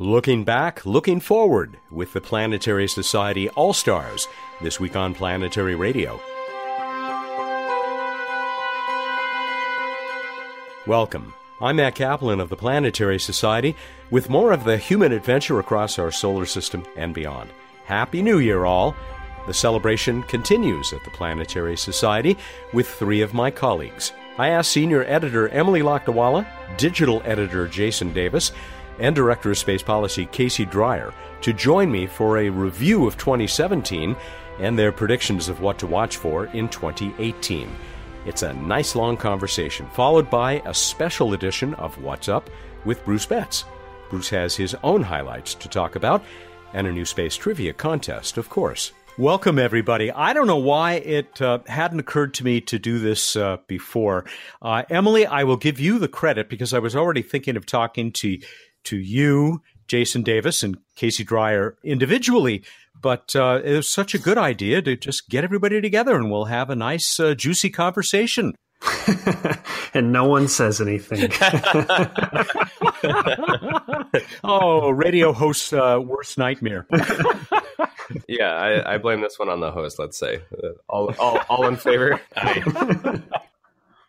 Looking back, looking forward with the Planetary Society All Stars this week on Planetary Radio. Welcome. I'm Matt Kaplan of the Planetary Society with more of the human adventure across our solar system and beyond. Happy New Year, all! The celebration continues at the Planetary Society with three of my colleagues. I asked senior editor Emily Lakdawalla, digital editor Jason Davis, and Director of Space Policy Casey Dreyer to join me for a review of 2017 and their predictions of what to watch for in 2018. It's a nice long conversation, followed by a special edition of What's Up with Bruce Betts. Bruce has his own highlights to talk about, and a new space trivia contest, of course. Welcome, everybody. I don't know why it uh, hadn't occurred to me to do this uh, before. Uh, Emily, I will give you the credit because I was already thinking of talking to to you, Jason Davis, and Casey Dreyer individually. But uh, it was such a good idea to just get everybody together and we'll have a nice, uh, juicy conversation. and no one says anything. oh, radio host's uh, worst nightmare. yeah, I, I, blame this one on the host. Let's say all, all, all in favor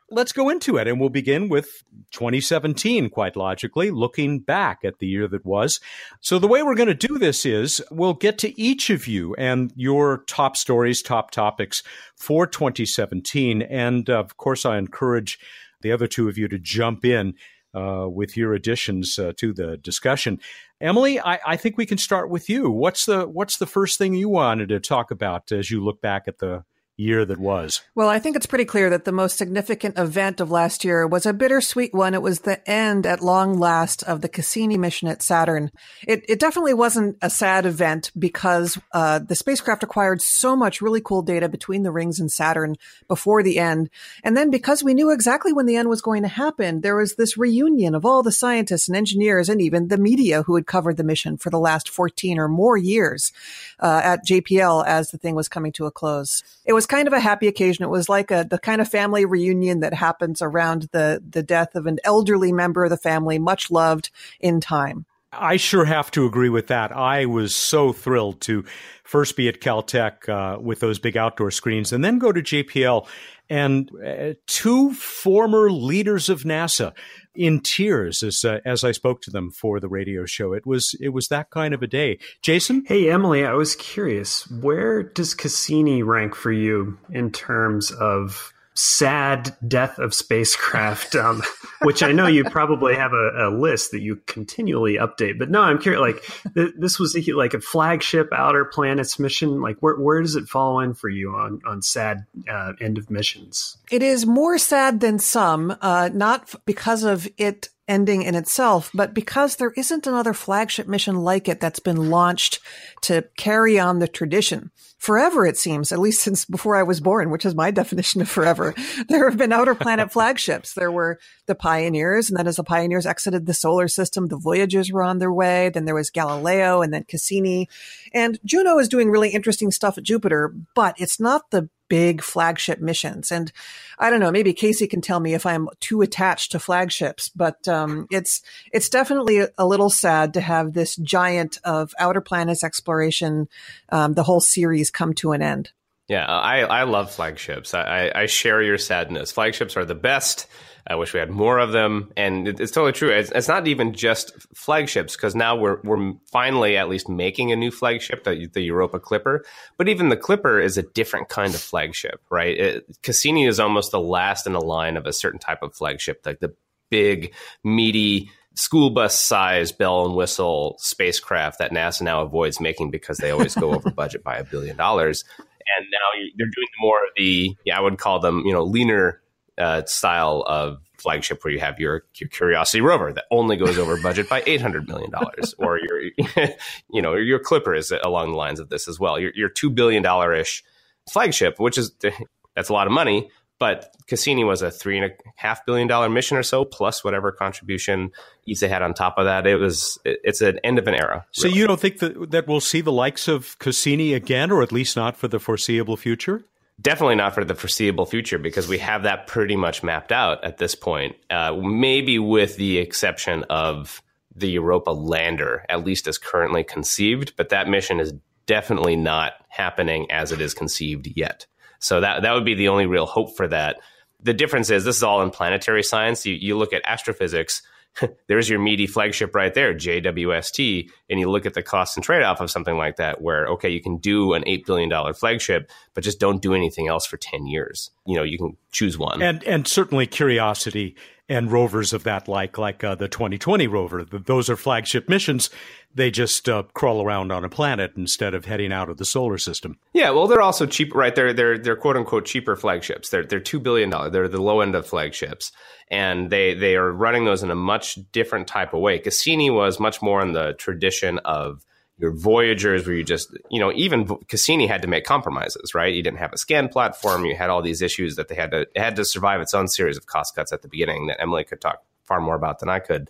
let's go into it. And we'll begin with 2017, quite logically, looking back at the year that was. So, the way we're going to do this is we'll get to each of you and your top stories, top topics for 2017. And of course, I encourage the other two of you to jump in. Uh, with your additions uh, to the discussion, Emily, I, I, think we can start with you. What's the what's the first thing you wanted to talk about as you look back at the year that was? Well, I think it's pretty clear that the most significant event of last year was a bittersweet one. It was the end at long last of the Cassini mission at Saturn. It, it definitely wasn't a sad event because uh, the spacecraft acquired so much really cool data between the rings and Saturn before the end. And then because we knew exactly when the end was going to happen, there was this reunion of all the scientists and engineers and even the media who had covered the mission for the last 14 or more years uh, at JPL as the thing was coming to a close. It was was kind of a happy occasion. It was like a the kind of family reunion that happens around the the death of an elderly member of the family, much loved in time. I sure have to agree with that. I was so thrilled to first be at Caltech uh, with those big outdoor screens and then go to JPL and uh, two former leaders of NASA in tears as uh, as I spoke to them for the radio show. It was it was that kind of a day. Jason, hey Emily, I was curious, where does Cassini rank for you in terms of sad death of spacecraft, um, which I know you probably have a, a, list that you continually update. But no, I'm curious. Like th- this was a, like a flagship outer planets mission. Like where where does it fall in for you on on sad uh, end of missions? It is more sad than some, uh, not because of it ending in itself, but because there isn't another flagship mission like it that's been launched to carry on the tradition. Forever, it seems, at least since before I was born, which is my definition of forever. There have been outer planet flagships. There were the Pioneers, and then as the Pioneers exited the solar system, the Voyagers were on their way. Then there was Galileo and then Cassini. And Juno is doing really interesting stuff at Jupiter, but it's not the big flagship missions. And I don't know, maybe Casey can tell me if I'm too attached to flagships, but um, it's it's definitely a little sad to have this giant of outer planets exploration, um, the whole series come to an end. Yeah, I, I love flagships. I, I share your sadness. Flagships are the best. I wish we had more of them. And it's totally true. It's, it's not even just flagships because now we're, we're finally at least making a new flagship, the, the Europa Clipper. But even the Clipper is a different kind of flagship, right? It, Cassini is almost the last in the line of a certain type of flagship, like the big, meaty, school bus size bell and whistle spacecraft that NASA now avoids making because they always go over budget by a billion dollars. And now they're doing more of the, yeah, I would call them, you know, leaner uh, style of flagship where you have your, your Curiosity rover that only goes over budget by eight hundred million dollars, or your you know your Clipper is along the lines of this as well. Your your two billion dollar ish flagship, which is that's a lot of money, but Cassini was a three and a half billion dollar mission or so, plus whatever contribution ESA had on top of that. It was it's an end of an era. So you don't think that that we'll see the likes of Cassini again, or at least not for the foreseeable future? Definitely not for the foreseeable future because we have that pretty much mapped out at this point. Uh, maybe with the exception of the Europa lander, at least as currently conceived. But that mission is definitely not happening as it is conceived yet. So that that would be the only real hope for that. The difference is this is all in planetary science. You, you look at astrophysics there's your meaty flagship right there, JWST, and you look at the cost and trade off of something like that, where okay, you can do an eight billion dollar flagship, but just don't do anything else for ten years. You know, you can choose one. And and certainly Curiosity and rovers of that like, like uh, the 2020 rover. Those are flagship missions. They just uh, crawl around on a planet instead of heading out of the solar system. Yeah, well, they're also cheap, right? They're they're they're quote unquote cheaper flagships. They're they're two billion dollars. They're the low end of flagships, and they they are running those in a much different type of way. Cassini was much more in the tradition of your Voyagers, where you just, you know, even Cassini had to make compromises, right? You didn't have a scan platform. You had all these issues that they had to, had to survive its own series of cost cuts at the beginning that Emily could talk far more about than I could.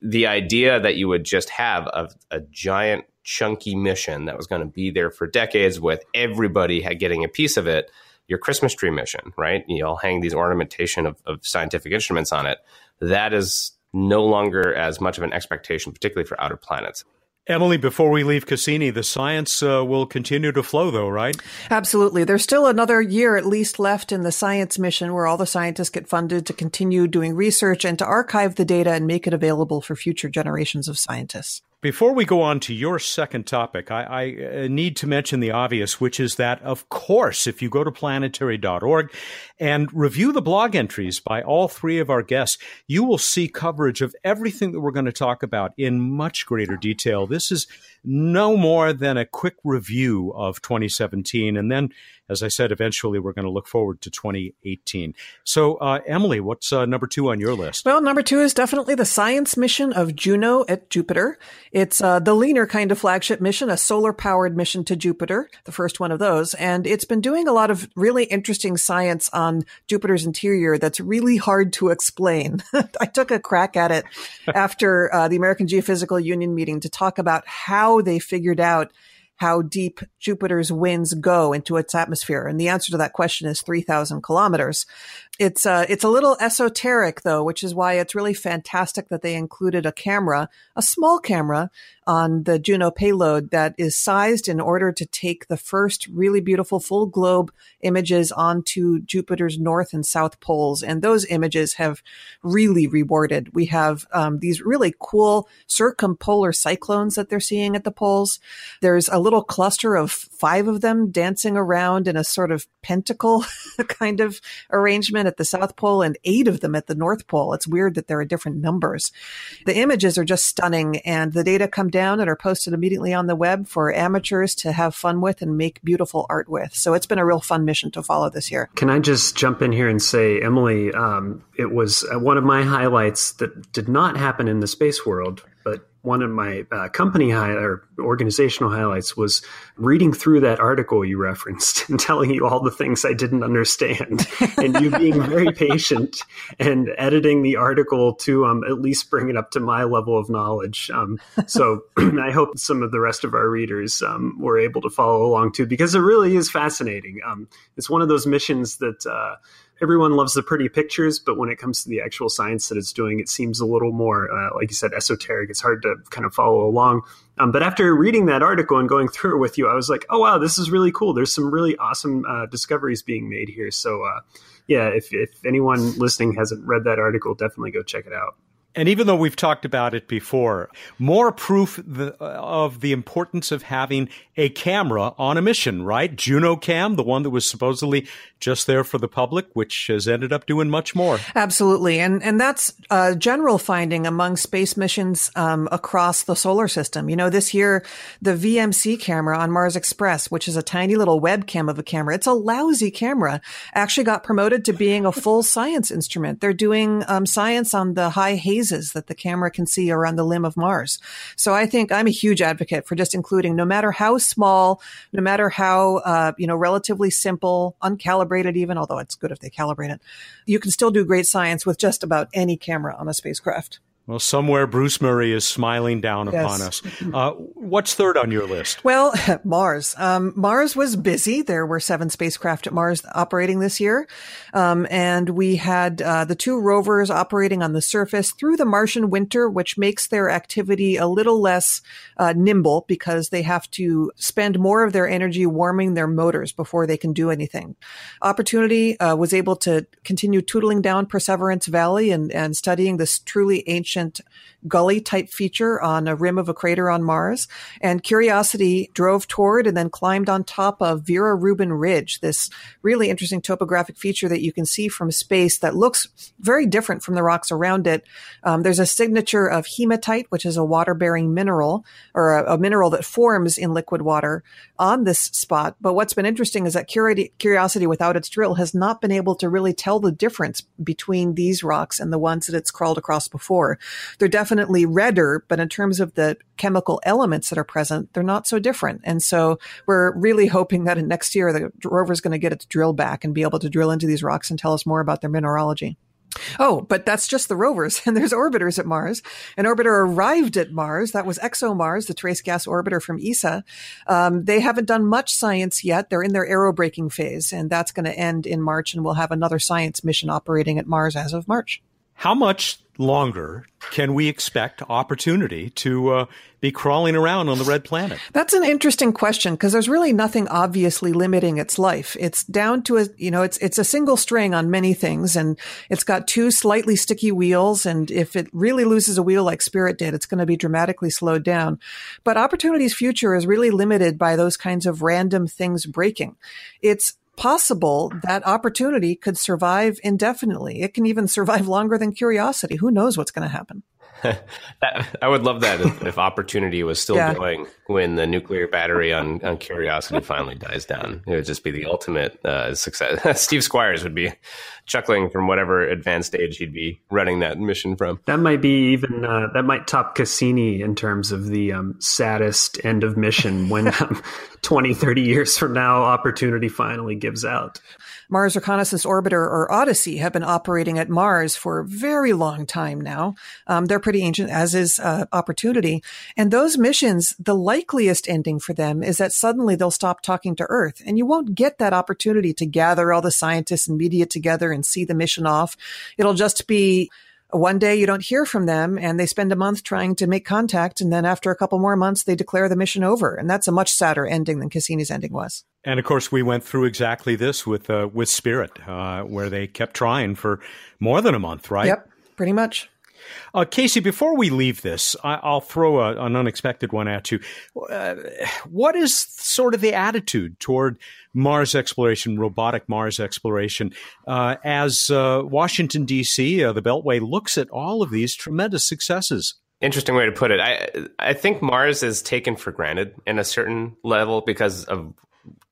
The idea that you would just have a, a giant, chunky mission that was going to be there for decades with everybody getting a piece of it, your Christmas tree mission, right? You all hang these ornamentation of, of scientific instruments on it. That is no longer as much of an expectation, particularly for outer planets. Emily, before we leave Cassini, the science uh, will continue to flow, though, right? Absolutely. There's still another year at least left in the science mission where all the scientists get funded to continue doing research and to archive the data and make it available for future generations of scientists. Before we go on to your second topic, I, I, uh, need to mention the obvious, which is that, of course, if you go to planetary.org and review the blog entries by all three of our guests, you will see coverage of everything that we're going to talk about in much greater detail. This is no more than a quick review of 2017. And then as I said, eventually we're going to look forward to 2018. So, uh, Emily, what's uh, number two on your list? Well, number two is definitely the science mission of Juno at Jupiter. It's uh, the leaner kind of flagship mission, a solar powered mission to Jupiter, the first one of those. And it's been doing a lot of really interesting science on Jupiter's interior that's really hard to explain. I took a crack at it after uh, the American Geophysical Union meeting to talk about how they figured out how deep Jupiter's winds go into its atmosphere? And the answer to that question is 3,000 kilometers. It's uh, it's a little esoteric though, which is why it's really fantastic that they included a camera, a small camera on the Juno payload that is sized in order to take the first really beautiful full globe images onto Jupiter's north and south poles. And those images have really rewarded. We have um, these really cool circumpolar cyclones that they're seeing at the poles. There's a little cluster of five of them dancing around in a sort of pentacle kind of arrangement at the South Pole and eight of them at the North Pole. It's weird that there are different numbers. The images are just stunning and the data come down and are posted immediately on the web for amateurs to have fun with and make beautiful art with. So it's been a real fun mission to follow this year. Can I just jump in here and say, Emily, um, it was uh, one of my highlights that did not happen in the space world, but one of my uh, company high or organizational highlights was reading through that article you referenced and telling you all the things I didn't understand, and you being very patient and editing the article to um, at least bring it up to my level of knowledge. Um, so I hope some of the rest of our readers um, were able to follow along too, because it really is fascinating. Um, it's one of those missions that. Uh, everyone loves the pretty pictures, but when it comes to the actual science that it's doing, it seems a little more, uh, like you said, esoteric. It's hard to kind of follow along. Um, but after reading that article and going through it with you, I was like, oh, wow, this is really cool. There's some really awesome uh, discoveries being made here. So, uh, yeah, if, if anyone listening hasn't read that article, definitely go check it out. And even though we've talked about it before, more proof the, of the importance of having a camera on a mission, right? Juno Cam, the one that was supposedly just there for the public, which has ended up doing much more. Absolutely. And, and that's a general finding among space missions um, across the solar system. You know, this year, the VMC camera on Mars Express, which is a tiny little webcam of a camera, it's a lousy camera, actually got promoted to being a full science instrument. They're doing um, science on the high hazes that the camera can see around the limb of Mars. So I think I'm a huge advocate for just including no matter how small, no matter how, uh, you know, relatively simple, uncalibrated even, although it's good if they calibrate it, you can still do great science with just about any camera on a spacecraft. Well, somewhere Bruce Murray is smiling down yes. upon us. Uh, what's third on your list? Well, Mars. Um, Mars was busy. There were seven spacecraft at Mars operating this year. Um, and we had uh, the two rovers operating on the surface through the Martian winter, which makes their activity a little less uh, nimble because they have to spend more of their energy warming their motors before they can do anything. Opportunity uh, was able to continue tootling down Perseverance Valley and, and studying this truly ancient ancient gully type feature on a rim of a crater on Mars. And Curiosity drove toward and then climbed on top of Vera Rubin Ridge, this really interesting topographic feature that you can see from space that looks very different from the rocks around it. Um, there's a signature of hematite, which is a water bearing mineral or a, a, mineral that forms in liquid water on this spot. But what's been interesting is that Curiosity, without its drill, has not been able to really tell the difference between these rocks and the ones that it's crawled across before. They're definitely redder, but in terms of the chemical elements that are present, they're not so different. And so we're really hoping that in next year, the rover is going to get its drill back and be able to drill into these rocks and tell us more about their mineralogy. Oh, but that's just the rovers. And there's orbiters at Mars. An orbiter arrived at Mars. That was ExoMars, the trace gas orbiter from ESA. Um, they haven't done much science yet. They're in their aerobraking phase, and that's going to end in March. And we'll have another science mission operating at Mars as of March. How much longer can we expect opportunity to uh, be crawling around on the red planet? That's an interesting question because there's really nothing obviously limiting its life. It's down to a, you know, it's, it's a single string on many things and it's got two slightly sticky wheels. And if it really loses a wheel like Spirit did, it's going to be dramatically slowed down. But Opportunity's future is really limited by those kinds of random things breaking. It's possible that opportunity could survive indefinitely. It can even survive longer than curiosity. Who knows what's going to happen? that, I would love that if, if opportunity was still yeah. going when the nuclear battery on, on Curiosity finally dies down. It would just be the ultimate uh, success. Steve Squyres would be chuckling from whatever advanced age he'd be running that mission from. That might be even uh, that might top Cassini in terms of the um, saddest end of mission when um, 20, 30 years from now, opportunity finally gives out. Mars Reconnaissance Orbiter or Odyssey have been operating at Mars for a very long time now. Um, they're pretty ancient, as is uh, Opportunity. And those missions, the likeliest ending for them is that suddenly they'll stop talking to Earth, and you won't get that opportunity to gather all the scientists and media together and see the mission off. It'll just be one day you don't hear from them and they spend a month trying to make contact. And then after a couple more months, they declare the mission over. And that's a much sadder ending than Cassini's ending was. And of course, we went through exactly this with, uh, with Spirit, uh, where they kept trying for more than a month, right? Yep, pretty much. Uh, Casey, before we leave this, I, will throw a, an unexpected one at you. Uh, what is sort of the attitude toward Mars exploration, robotic Mars exploration, uh, as uh, Washington, D.C., uh, the Beltway, looks at all of these tremendous successes? Interesting way to put it. I I think Mars is taken for granted in a certain level because of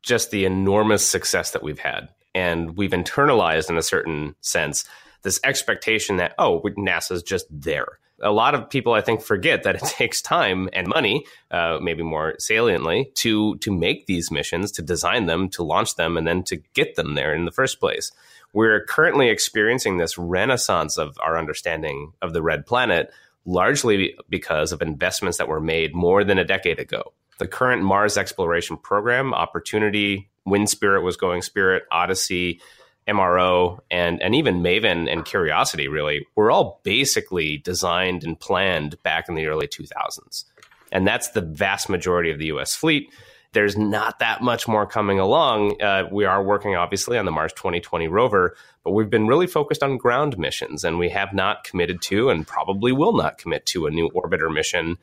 just the enormous success that we've had, and we've internalized in a certain sense this expectation that, oh, NASA's just there. A lot of people, I think, forget that it takes time and money, uh, maybe more saliently, to to make these missions, to design them, to launch them, and then to get them there in the first place. We're currently experiencing this renaissance of our understanding of the red planet, largely because of investments that were made more than a decade ago. The current Mars exploration program, Opportunity, Wind Spirit was going Spirit, Odyssey, MRO and and even Maven and Curiosity really were all basically designed and planned back in the early 2000s. And that's the vast majority of the US fleet. There's not that much more coming along. Uh, we are working obviously on the Mars 2020 rover, but we've been really focused on ground missions and we have not committed to and probably will not commit to a new orbiter mission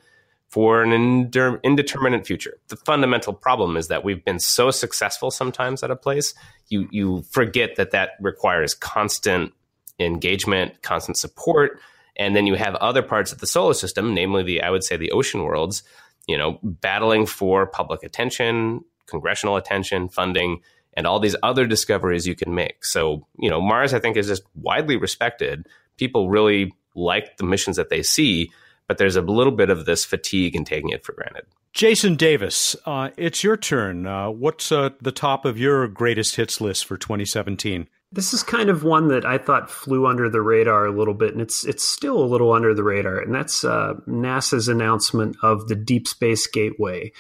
for an indeterminate future. The fundamental problem is that we've been so successful sometimes at a place, you you forget that that requires constant engagement, constant support, and then you have other parts of the solar system, namely the I would say the ocean worlds, you know, battling for public attention, congressional attention, funding, and all these other discoveries you can make. So, you know, Mars I think is just widely respected. People really like the missions that they see but there's a little bit of this fatigue in taking it for granted. Jason Davis, uh, it's your turn. Uh, what's uh, the top of your greatest hits list for 2017? This is kind of one that I thought flew under the radar a little bit, and it's it's still a little under the radar, and that's uh, NASA's announcement of the Deep Space Gateway.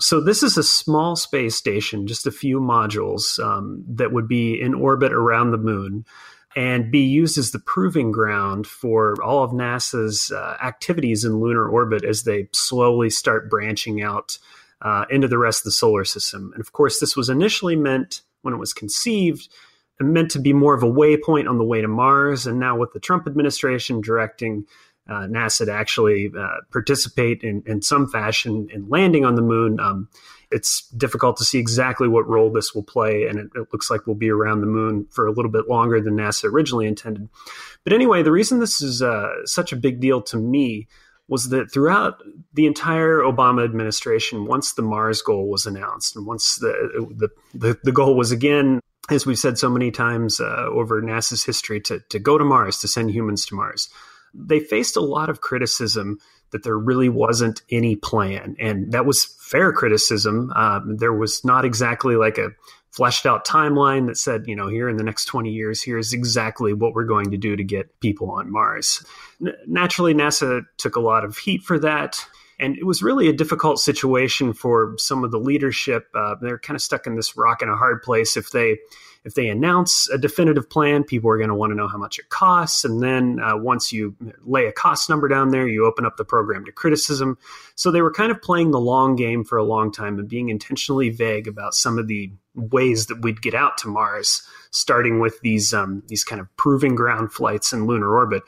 So this is a small space station, just a few modules um, that would be in orbit around the moon and be used as the proving ground for all of NASA's uh, activities in lunar orbit as they slowly start branching out uh, into the rest of the solar system. And of course, this was initially meant when it was conceived meant to be more of a waypoint on the way to Mars. And now with the Trump administration directing uh, NASA to actually uh, participate in, in some fashion in landing on the moon, um, it's difficult to see exactly what role this will play. And it, it, looks like we'll be around the moon for a little bit longer than NASA originally intended. But anyway, the reason this is uh, such a big deal to me was that throughout the entire Obama administration, once the Mars goal was announced, and once the the, the, the goal was again as we've said so many times uh, over NASA's history, to, to go to Mars, to send humans to Mars, they faced a lot of criticism that there really wasn't any plan. And that was fair criticism. Um, there was not exactly like a fleshed out timeline that said, you know, here in the next 20 years, here's exactly what we're going to do to get people on Mars. N- naturally, NASA took a lot of heat for that. And it was really a difficult situation for some of the leadership. Uh, they're kind of stuck in this rock and a hard place. If they if they announce a definitive plan, people are going to want to know how much it costs. And then uh, once you lay a cost number down there, you open up the program to criticism. So they were kind of playing the long game for a long time and being intentionally vague about some of the ways that we'd get out to Mars, starting with these um, these kind of proving ground flights in lunar orbit.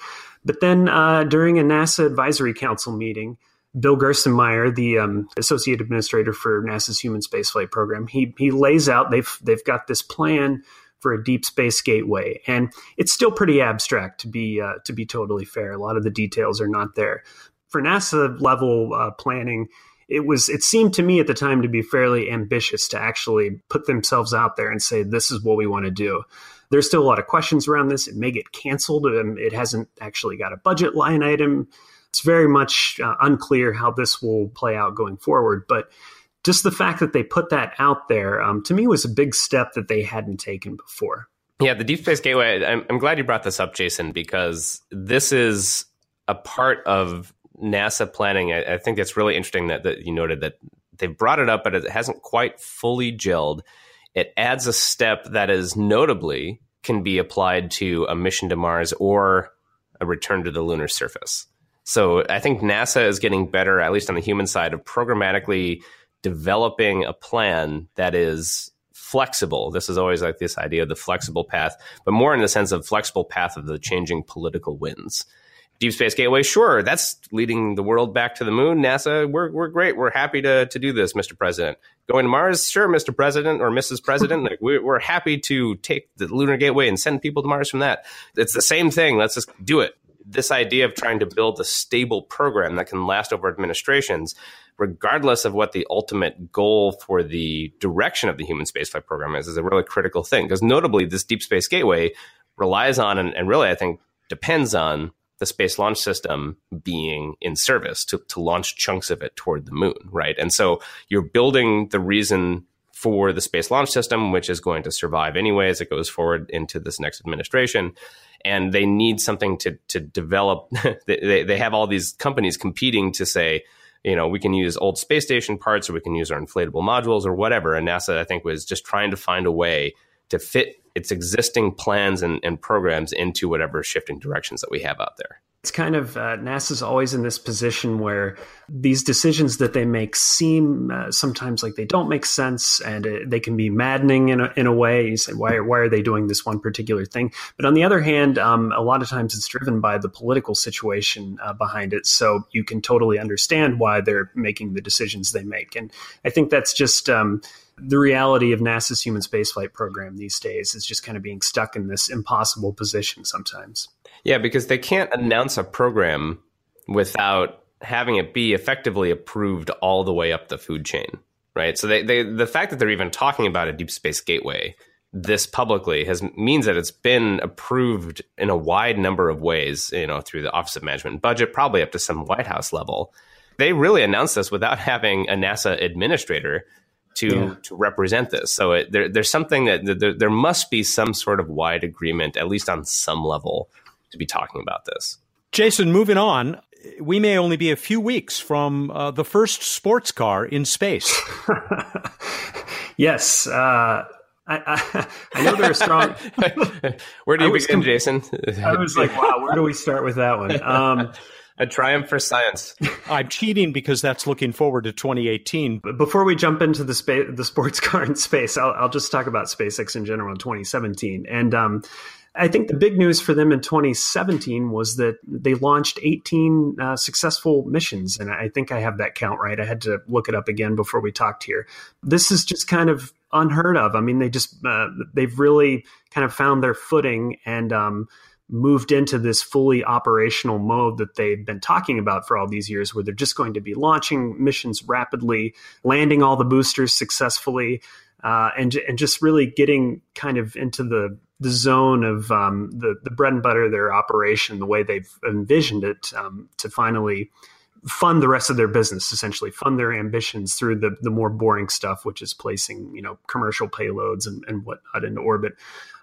But then uh, during a NASA advisory council meeting, Bill Gerstenmaier, the um, associate administrator for NASA's Human Spaceflight Program, he he lays out they've they've got this plan for a deep space gateway, and it's still pretty abstract to be uh, to be totally fair. A lot of the details are not there. For NASA level uh, planning, it was it seemed to me at the time to be fairly ambitious to actually put themselves out there and say this is what we want to do. There's still a lot of questions around this. It may get canceled. Um, it hasn't actually got a budget line item it's very much uh, unclear how this will play out going forward. But just the fact that they put that out there, um, to me, was a big step that they hadn't taken before. Yeah, the Deep Space Gateway. I'm, I'm glad you brought this up, Jason, because this is a part of NASA planning. I, I think it's really interesting that, that you noted that they brought it up, but it hasn't quite fully gelled. It adds a step that is notably can be applied to a mission to Mars or a return to the lunar surface. So I think NASA is getting better, at least on the human side, of programmatically developing a plan that is flexible. This is always like this idea of the flexible path, but more in the sense of flexible path of the changing political winds. Deep Space Gateway, sure, that's leading the world back to the moon. NASA, we're, we're great. We're happy to, to do this, Mr. President. Going to Mars, sure, Mr. President or Mrs. President. like we, we're happy to take the Lunar Gateway and send people to Mars from that. It's the same thing. Let's just do it this idea of trying to build a stable program that can last over administrations, regardless of what the ultimate goal for the direction of the human spaceflight program is, is a really critical thing. Because notably, this Deep Space Gateway relies on and, and really, I think, depends on the Space Launch System being in service to, to launch chunks of it toward the moon, right? And so you're building the reason for the Space Launch System, which is going to survive anyway as it goes forward into this next administration and they need something to to develop. they, they have all these companies competing to say, you know, we can use old space station parts or we can use our inflatable modules or whatever. And NASA, I think, was just trying to find a way to fit its existing plans and, and programs into whatever shifting directions that we have out there it's kind of uh, NASA's always in this position where these decisions that they make seem uh, sometimes like they don't make sense and uh, they can be maddening in a, in a way. You say, why, why are they doing this one particular thing? But on the other hand, um, a lot of times it's driven by the political situation uh, behind it. So you can totally understand why they're making the decisions they make. And I think that's just. Um, the reality of NASA's human spaceflight program these days is just kind of being stuck in this impossible position sometimes. Yeah, because they can't announce a program without having it be effectively approved all the way up the food chain, right? So they, they the fact that they're even talking about a deep space gateway this publicly has means that it's been approved in a wide number of ways, you know, through the Office of Management and Budget, probably up to some White House level. They really announced this without having a NASA administrator to yeah. to represent this. So it, there, there's something that there, there must be some sort of wide agreement, at least on some level, to be talking about this. Jason, moving on, we may only be a few weeks from uh, the first sports car in space. yes. Uh, I, I, I, know they're strong. where do you begin, com- Jason? I was like, wow, where do we start with that one? Um, a triumph for science. I'm cheating because that's looking forward to 2018. But before we jump into the space, the sports car in space, I'll, I'll, just talk about SpaceX in general in 2017. And um, I think the big news for them in 2017 was that they launched 18 uh, successful missions. And I think I have that count right. I had to look it up again before we talked here. This is just kind of unheard of. I mean, they just, uh, they've really kind of found their footing and, um, moved into this fully operational mode that they've been talking about for all these years, where they're just going to be launching missions rapidly, landing all the boosters successfully, uh, and and just really getting kind of into the the zone of um, the the bread and butter of their operation, the way they've envisioned it, um, to finally fund the rest of their business, essentially fund their ambitions through the the more boring stuff, which is placing you know commercial payloads and, and whatnot into orbit.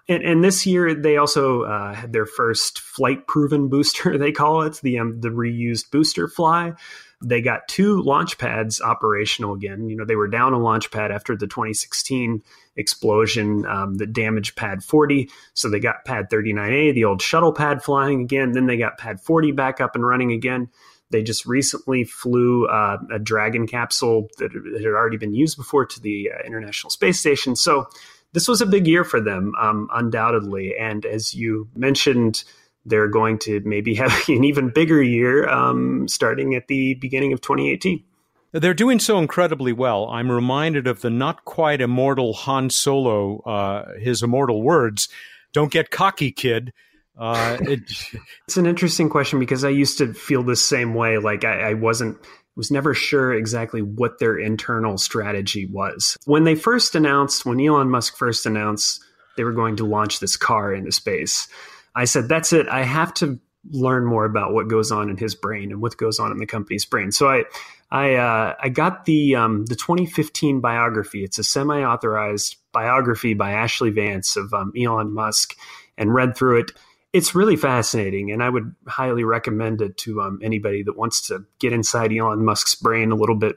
And, and this year they also uh, had their first flight proven booster, they call it the um, the reused booster fly. They got two launch pads operational again. You know, they were down a launch pad after the 2016 explosion um, that damaged pad 40. So they got pad 39A, the old shuttle pad flying again. Then they got pad 40 back up and running again. They just recently flew uh, a Dragon capsule that had already been used before to the uh, International Space Station. So this was a big year for them, um, undoubtedly. And as you mentioned, they're going to maybe have an even bigger year um, starting at the beginning of 2018. They're doing so incredibly well. I'm reminded of the not quite immortal Han Solo, uh, his immortal words Don't get cocky, kid. Uh, it, it's an interesting question because I used to feel the same way. Like I, I wasn't was never sure exactly what their internal strategy was. When they first announced, when Elon Musk first announced they were going to launch this car into space, I said, that's it. I have to learn more about what goes on in his brain and what goes on in the company's brain. So I, I, uh, I got the um, the 2015 biography. It's a semi-authorized biography by Ashley Vance of um, Elon Musk, and read through it. It's really fascinating, and I would highly recommend it to um, anybody that wants to get inside Elon Musk's brain a little bit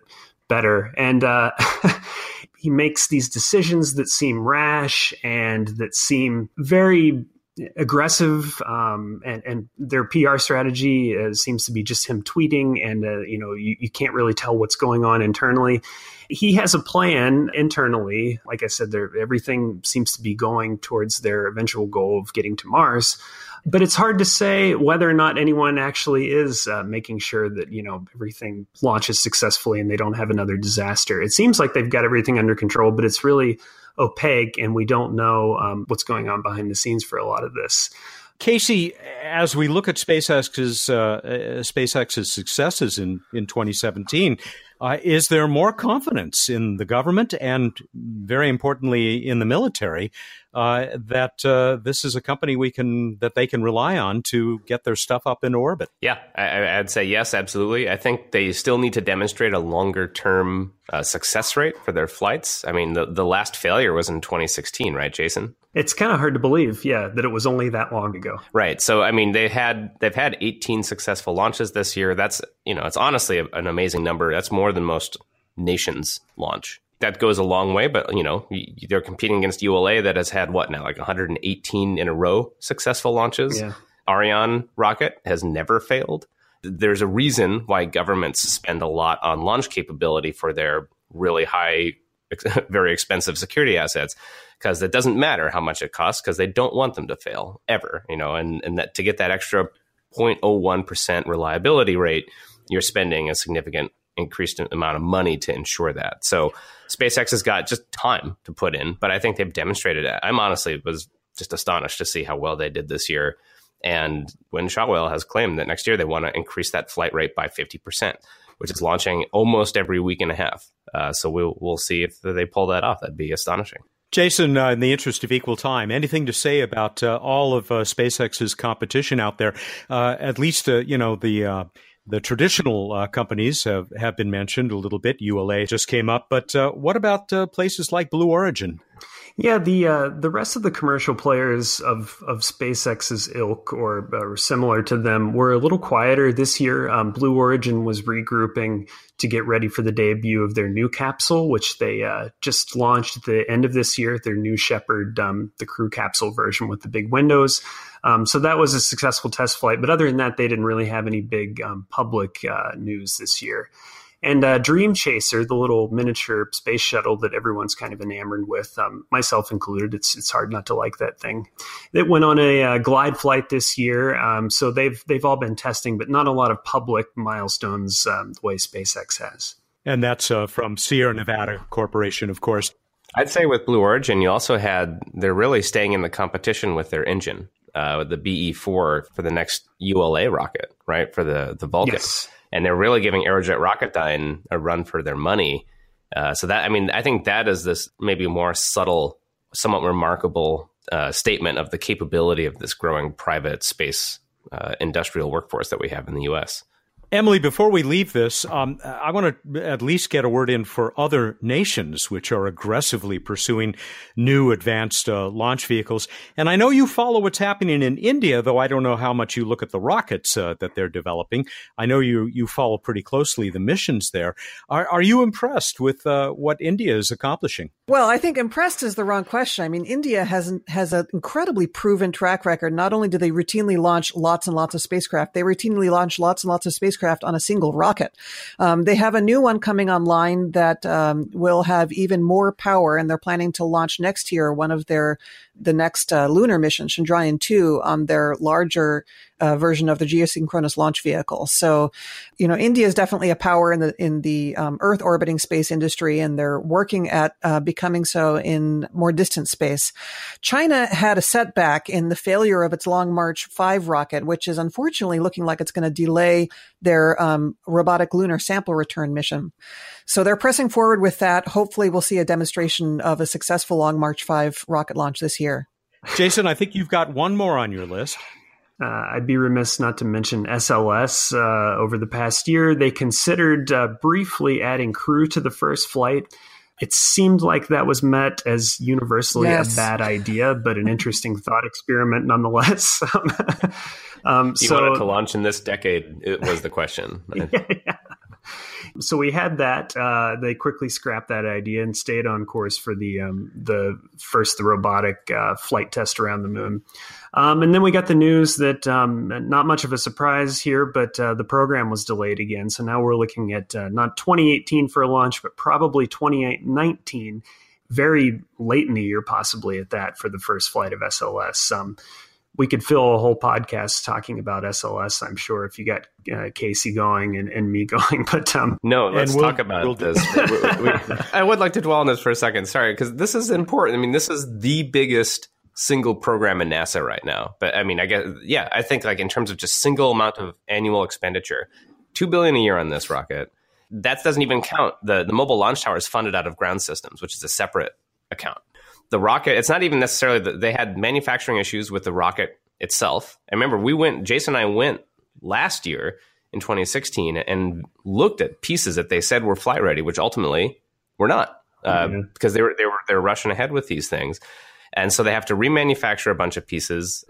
better. And uh, he makes these decisions that seem rash and that seem very aggressive um, and, and their PR strategy uh, seems to be just him tweeting and uh, you know you, you can't really tell what's going on internally. He has a plan internally. Like I said everything seems to be going towards their eventual goal of getting to Mars. But it's hard to say whether or not anyone actually is uh, making sure that you know everything launches successfully and they don't have another disaster. It seems like they've got everything under control but it's really opaque and we don't know um, what's going on behind the scenes for a lot of this. Casey, as we look at SpaceX's uh, SpaceX's successes in in 2017, uh, is there more confidence in the government and, very importantly, in the military uh, that uh, this is a company we can that they can rely on to get their stuff up in orbit. Yeah, I, would say yes, absolutely. I think they still need to demonstrate a longer term uh, success rate for their flights. I mean, the the last failure was in 2016, right, Jason? It's kind of hard to believe, yeah, that it was only that long ago. Right. So, I mean, they had they've had 18 successful launches this year. That's you know, it's honestly an amazing number. That's more than most nations launch that goes a long way, but you know they're competing against ULA that has had what now like 118 in a row successful launches. Yeah. Ariane rocket has never failed. There's a reason why governments spend a lot on launch capability for their really high, very expensive security assets because it doesn't matter how much it costs because they don't want them to fail ever. You know, and and that to get that extra 0.01 percent reliability rate, you're spending a significant increased amount of money to ensure that. So SpaceX has got just time to put in, but I think they've demonstrated it. I'm honestly was just astonished to see how well they did this year. And when Shotwell has claimed that next year they want to increase that flight rate by 50%, which is launching almost every week and a half. Uh, so we'll, we'll see if they pull that off. That'd be astonishing. Jason, uh, in the interest of equal time, anything to say about uh, all of uh, SpaceX's competition out there? Uh, at least, uh, you know, the uh, The traditional uh, companies have, have been mentioned a little bit. ULA just came up, but uh, what about uh, places like Blue Origin? Yeah, the uh, the rest of the commercial players of of SpaceX's ilk or, or similar to them were a little quieter this year. Um, Blue Origin was regrouping to get ready for the debut of their new capsule, which they uh, just launched at the end of this year. Their new Shepard, um, the crew capsule version with the big windows. Um, so that was a successful test flight. But other than that, they didn't really have any big um, public uh, news this year. And uh, Dream Chaser, the little miniature space shuttle that everyone's kind of enamored with, um, myself included, it's it's hard not to like that thing. It went on a uh, glide flight this year, um, so they've they've all been testing, but not a lot of public milestones um, the way SpaceX has. And that's uh, from Sierra Nevada Corporation, of course. I'd say with Blue Origin, you also had they're really staying in the competition with their engine, uh, the BE4 for the next ULA rocket, right? For the the Vulcan. Yes and they're really giving Aerojet Rocketdyne a run for their money. Uh, so that I mean, I think that is this maybe more subtle, somewhat remarkable uh, statement of the capability of this growing private space uh, industrial workforce that we have in the U.S. Emily, before we leave this, um, I want to at least get a word in for other nations which are aggressively pursuing new advanced uh, launch vehicles. And I know you follow what's happening in India, though I don't know how much you look at the rockets uh, that they're developing. I know you you follow pretty closely the missions there. Are, are you impressed with uh, what India is accomplishing? Well, I think impressed is the wrong question. I mean, India has has an incredibly proven track record. Not only do they routinely launch lots and lots of spacecraft, they routinely launch lots and lots of spacecraft spacecraft on a single rocket. Um, they have a new one coming online that um, will have even more power, and they're planning to launch next year one of their the next uh, lunar mission, Chandrayaan 2, on their larger uh, version of the geosynchronous launch vehicle. So, you know, India is definitely a power in the in the um, Earth orbiting space industry, and they're working at uh, becoming so in more distant space. China had a setback in the failure of its Long March Five rocket, which is unfortunately looking like it's going to delay their um, robotic lunar sample return mission. So they're pressing forward with that. Hopefully, we'll see a demonstration of a successful Long March 5 rocket launch this year. Jason, I think you've got one more on your list. Uh, I'd be remiss not to mention SLS. Uh, over the past year, they considered uh, briefly adding crew to the first flight. It seemed like that was met as universally yes. a bad idea, but an interesting thought experiment nonetheless. um, you so, wanted to launch in this decade? It was the question. yeah, yeah so we had that. Uh, they quickly scrapped that idea and stayed on course for the um, the first the robotic uh, flight test around the moon. Um, and then we got the news that um, not much of a surprise here, but uh, the program was delayed again. So now we're looking at uh, not 2018 for a launch, but probably 2019 very late in the year, possibly at that, for the first flight of SLS. Um, we could fill a whole podcast talking about SLS. I'm sure if you got uh, Casey going and, and me going, but um, no, let's we'll, talk about we'll, this. we, we, I would like to dwell on this for a second. Sorry, because this is important. I mean, this is the biggest single program in NASA right now. But I mean, I guess yeah, I think like in terms of just single amount of annual expenditure, two billion a year on this rocket. That doesn't even count the the mobile launch tower is funded out of ground systems, which is a separate account the rocket, it's not even necessarily that they had manufacturing issues with the rocket itself. I remember we went, Jason and I went last year in 2016 and looked at pieces that they said were flight ready, which ultimately were not uh, mm-hmm. because they were they were they were rushing ahead with these things, and so they have to remanufacture a bunch of pieces.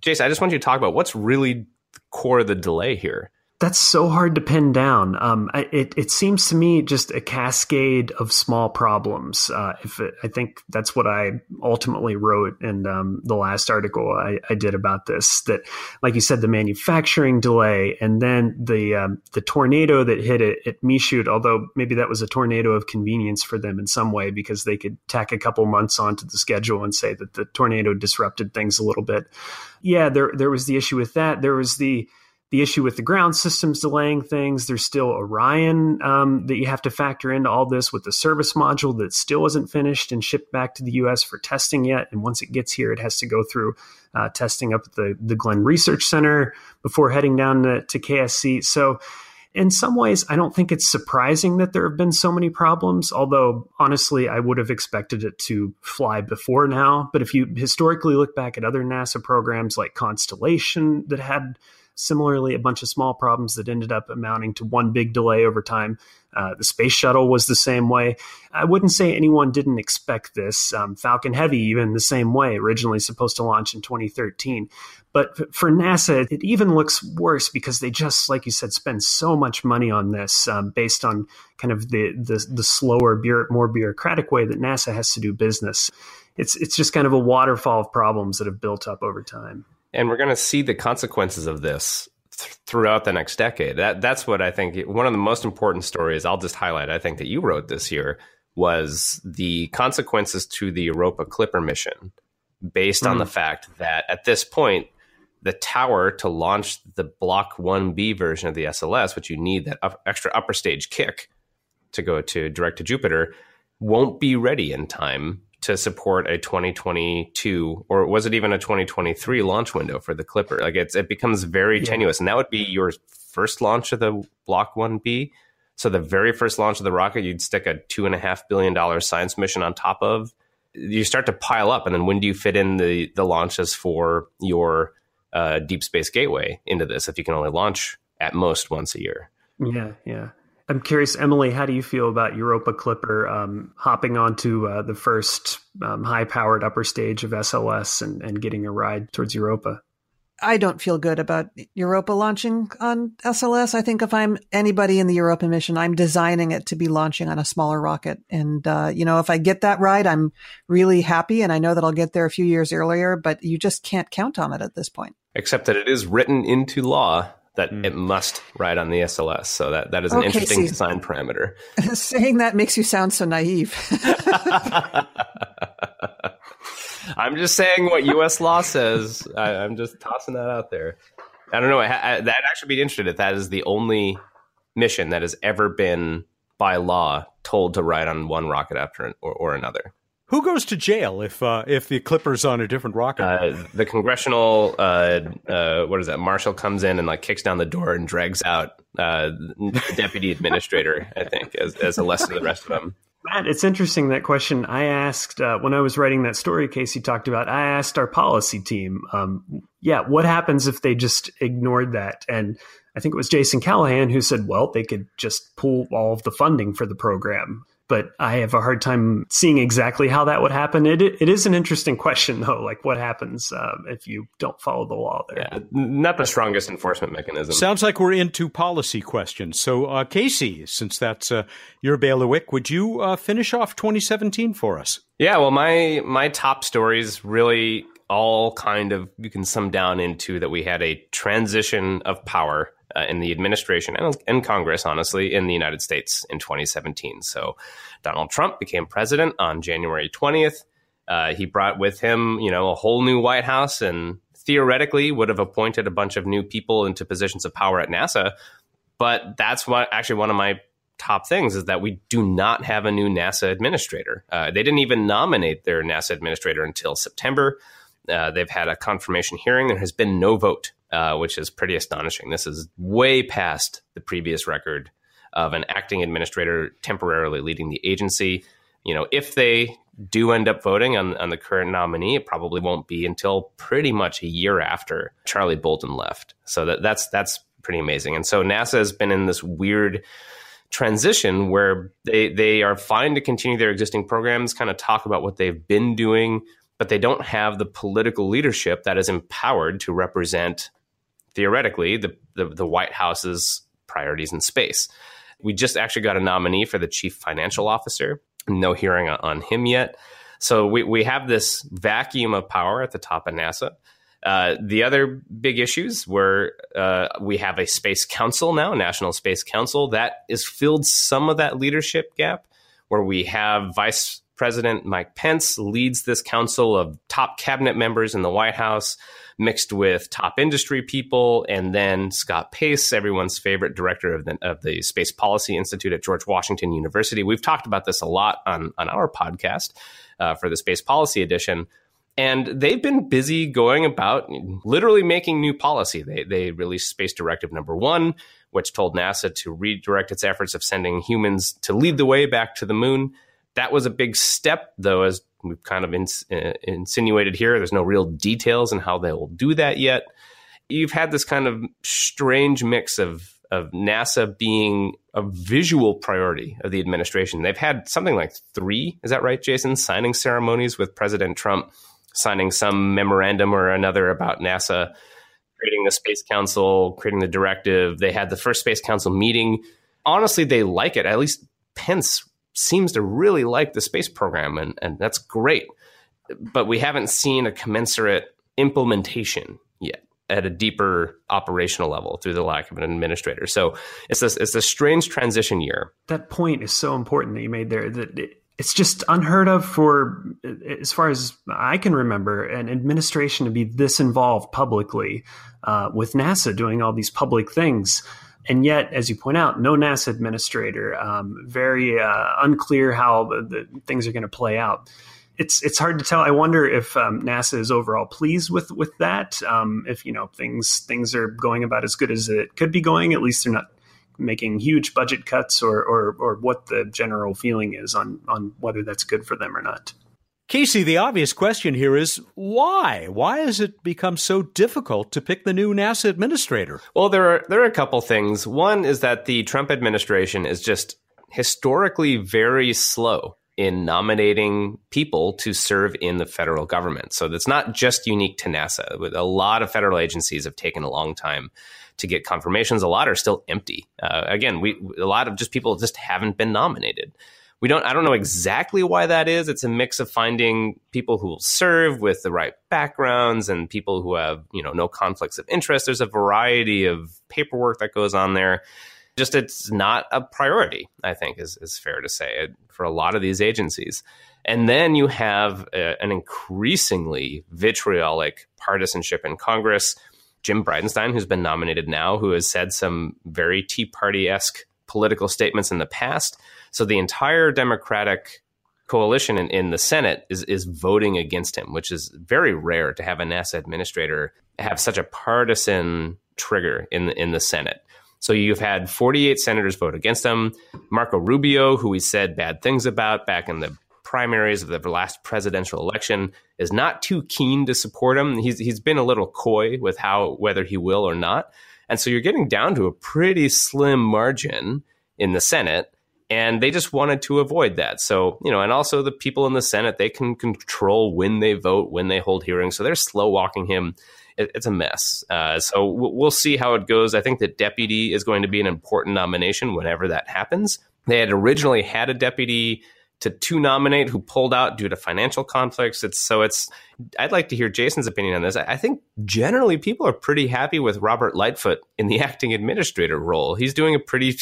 Jason, I just want you to talk about what's really the core of the delay here that's so hard to pin down. Um, it, it seems to me just a cascade of small problems. Uh, if it, I think that's what I ultimately wrote in um, the last article I, I, did about this. That, like you said, the manufacturing delay, and then the um, the tornado that hit it at Michoud. Although maybe that was a tornado of convenience for them in some way because they could tack a couple months onto the schedule and say that the tornado disrupted things a little bit. Yeah, there there was the issue with that. There was the the issue with the ground systems delaying things. There's still Orion um, that you have to factor into all this with the service module that still isn't finished and shipped back to the US for testing yet. And once it gets here, it has to go through uh, testing up at the, the Glenn Research Center before heading down to, to KSC. So, in some ways, I don't think it's surprising that there have been so many problems, although honestly, I would have expected it to fly before now. But if you historically look back at other NASA programs like Constellation that had Similarly, a bunch of small problems that ended up amounting to one big delay over time. Uh, the space shuttle was the same way. I wouldn't say anyone didn't expect this. Um, Falcon Heavy, even the same way, originally supposed to launch in 2013. But for NASA, it even looks worse because they just, like you said, spend so much money on this um, based on kind of the the, the slower, more bureaucratic way that NASA has to do business. It's it's just kind of a waterfall of problems that have built up over time. And we're going to see the consequences of this th- throughout the next decade. That that's what I think. One of the most important stories I'll just highlight. I think that you wrote this year was the consequences to the Europa Clipper mission, based mm. on the fact that at this point the tower to launch the Block 1B version of the SLS, which you need that up, extra upper stage kick to go to direct to Jupiter, won't be ready in time to support a 2022 or was it even a 2023 launch window for the Clipper? Like it's it becomes very yeah. tenuous, and that would be your first launch of the Block 1B. So the very first launch of the rocket, you'd stick a two and a half billion dollar science mission on top of. You start to pile up, and then when do you fit in the the launches for your uh, deep space gateway into this if you can only launch at most once a year. Yeah, yeah. I'm curious, Emily, how do you feel about Europa Clipper um, hopping onto uh, the first um, high powered upper stage of SLS and, and getting a ride towards Europa? I don't feel good about Europa launching on SLS. I think if I'm anybody in the Europa mission, I'm designing it to be launching on a smaller rocket. And, uh, you know, if I get that ride, I'm really happy. And I know that I'll get there a few years earlier, but you just can't count on it at this point except that it is written into law that mm. it must ride on the SLS. So that, that is an okay, interesting see, design parameter. Saying that makes you sound so naive. I'm just saying what U.S. law says. I, am just tossing that out there. I don't know. I, I, that'd actually be interested if that is the only mission that has ever been by law told to ride on one rocket after or, or another. Who goes to jail if uh, if the Clipper's on a different rocket? Uh, the congressional uh, uh, what is that? Marshal comes in and like kicks down the door and drags out uh, the deputy administrator. I think as, as a lesson to the rest of them. Matt, it's interesting that question. I asked uh, when I was writing that story Casey talked about. I asked our policy team, um, yeah, what happens if they just ignored that? And I think it was Jason Callahan who said, well, they could just pull all of the funding for the program but I have a hard time seeing exactly how that would happen. It it is an interesting question though, like what happens um, if you don't follow the law there? Yeah, not the strongest enforcement mechanism. Sounds like we're into policy questions. So, uh, Casey, since that's uh, your bailiwick, would you uh, finish off 2017 for us? Yeah, well, my my top stories really all kind of you can sum down into that we had a transition of power uh, in the administration and, and Congress, honestly, in the United States in 2017. So Donald Trump became president on January 20th. Uh, he brought with him, you know, a whole new White House and theoretically would have appointed a bunch of new people into positions of power at NASA. But that's what actually one of my top things is that we do not have a new NASA administrator. Uh, they didn't even nominate their NASA administrator until September. Uh, they've had a confirmation hearing. There has been no vote uh, which is pretty astonishing. This is way past the previous record of an acting administrator temporarily leading the agency. You know, if they do end up voting on, on the current nominee, it probably won't be until pretty much a year after Charlie Bolden left. So that, that's that's pretty amazing. And so NASA has been in this weird transition where they they are fine to continue their existing programs, kind of talk about what they've been doing, but they don't have the political leadership that is empowered to represent theoretically the, the, the White House's priorities in space. We just actually got a nominee for the chief financial officer. No hearing on him yet. So we, we have this vacuum of power at the top of NASA. Uh, the other big issues were uh, we have a space council now, National Space Council, that is filled some of that leadership gap, where we have Vice President Mike Pence leads this council of top cabinet members in the White House mixed with top industry people, and then Scott Pace, everyone's favorite director of the, of the Space Policy Institute at George Washington University. We've talked about this a lot on, on our podcast uh, for the Space Policy Edition. And they've been busy going about literally making new policy. They, they released Space Directive number one, which told NASA to redirect its efforts of sending humans to lead the way back to the moon. That was a big step, though, as we've kind of ins- uh, insinuated here. There's no real details on how they will do that yet. you've had this kind of strange mix of of NASA being a visual priority of the administration. They've had something like three, is that right, Jason, signing ceremonies with President Trump signing some memorandum or another about NASA creating the Space Council, creating the directive. They had the first Space Council meeting. Honestly, they like it. At least Pence seems to really like the space program, and, and that's great. But we haven't seen a commensurate implementation yet at a deeper operational level through the lack of an administrator. So it's this it's a strange transition year. That point is so important that you made there. That it's just unheard of for, as far as I can remember, an administration to be this involved publicly uh, with NASA doing all these public things. And yet, as you point out, no NASA administrator. Um, very uh, unclear how the, the things are going to play out it's it's hard to tell. I wonder if um, NASA is overall pleased with with that. Um, if you know things things are going about as good as it could be going, at least they're not making huge budget cuts, or or, or what the general feeling is on on whether that's good for them or not. Casey, the obvious question here is why? Why has it become so difficult to pick the new NASA administrator? Well, there are there are a couple things. One is that the Trump administration is just historically very slow in nominating people to serve in the federal government. So that's not just unique to NASA. A lot of federal agencies have taken a long time to get confirmations. A lot are still empty. Uh, again, we a lot of just people just haven't been nominated. We don't. I don't know exactly why that is. It's a mix of finding people who will serve with the right backgrounds and people who have you know no conflicts of interest. There's a variety of paperwork that goes on there just it's not a priority, I think is, is fair to say for a lot of these agencies. And then you have a, an increasingly vitriolic partisanship in Congress. Jim Bridenstine, who's been nominated now, who has said some very Tea Party esque political statements in the past. So the entire Democratic coalition in, in, the Senate is is voting against him, which is very rare to have a NASA administrator have such a partisan trigger in the, in the Senate. So you've had 48 senators vote against him. Marco Rubio, who he said bad things about back in the primaries of the last presidential election, is not too keen to support him. He's he's been a little coy with how whether he will or not. And so you're getting down to a pretty slim margin in the Senate. And they just wanted to avoid that. So, you know, and also the people in the Senate, they can control when they vote, when they hold hearings. So they're slow walking him it, it's a mess. Uh, so we'll see how it goes. I think the deputy is going to be an important nomination whenever that happens. They had originally had a deputy to to nominate who pulled out due to financial conflicts. It's so it's. I'd like to hear Jason's opinion on this. I, I think generally people are pretty happy with Robert Lightfoot in the acting administrator role. He's doing a pretty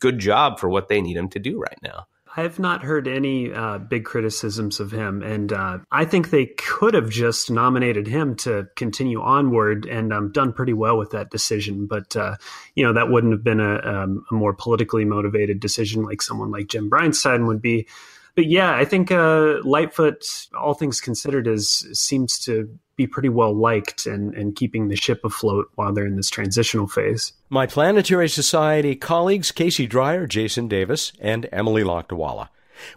good job for what they need him to do right now. I have not heard any uh, big criticisms of him, and uh, I think they could have just nominated him to continue onward and um, done pretty well with that decision. But uh, you know that wouldn't have been a, um, a, more politically motivated decision like someone like Jim Bridenstine would be. But yeah, I think uh, Lightfoot, all things considered, is seems to be pretty well liked and, and keeping the ship afloat while they're in this transitional phase. My Planetary Society colleagues Casey Dreyer, Jason Davis, and Emily Lakdawalla.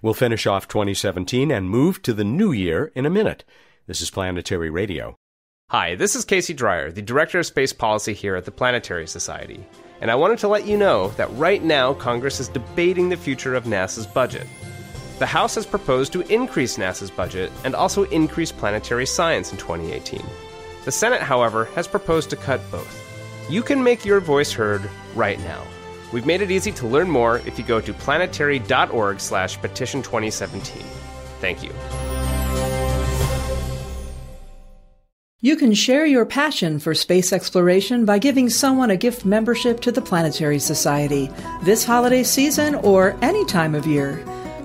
We'll finish off 2017 and move to the new year in a minute. This is Planetary Radio. Hi, this is Casey Dreyer, the Director of Space Policy here at the Planetary Society. And I wanted to let you know that right now Congress is debating the future of NASA's budget. The House has proposed to increase NASA's budget and also increase planetary science in 2018. The Senate, however, has proposed to cut both. You can make your voice heard right now. We've made it easy to learn more if you go to planetary.org slash petition 2017. Thank you. You can share your passion for space exploration by giving someone a gift membership to the Planetary Society this holiday season or any time of year.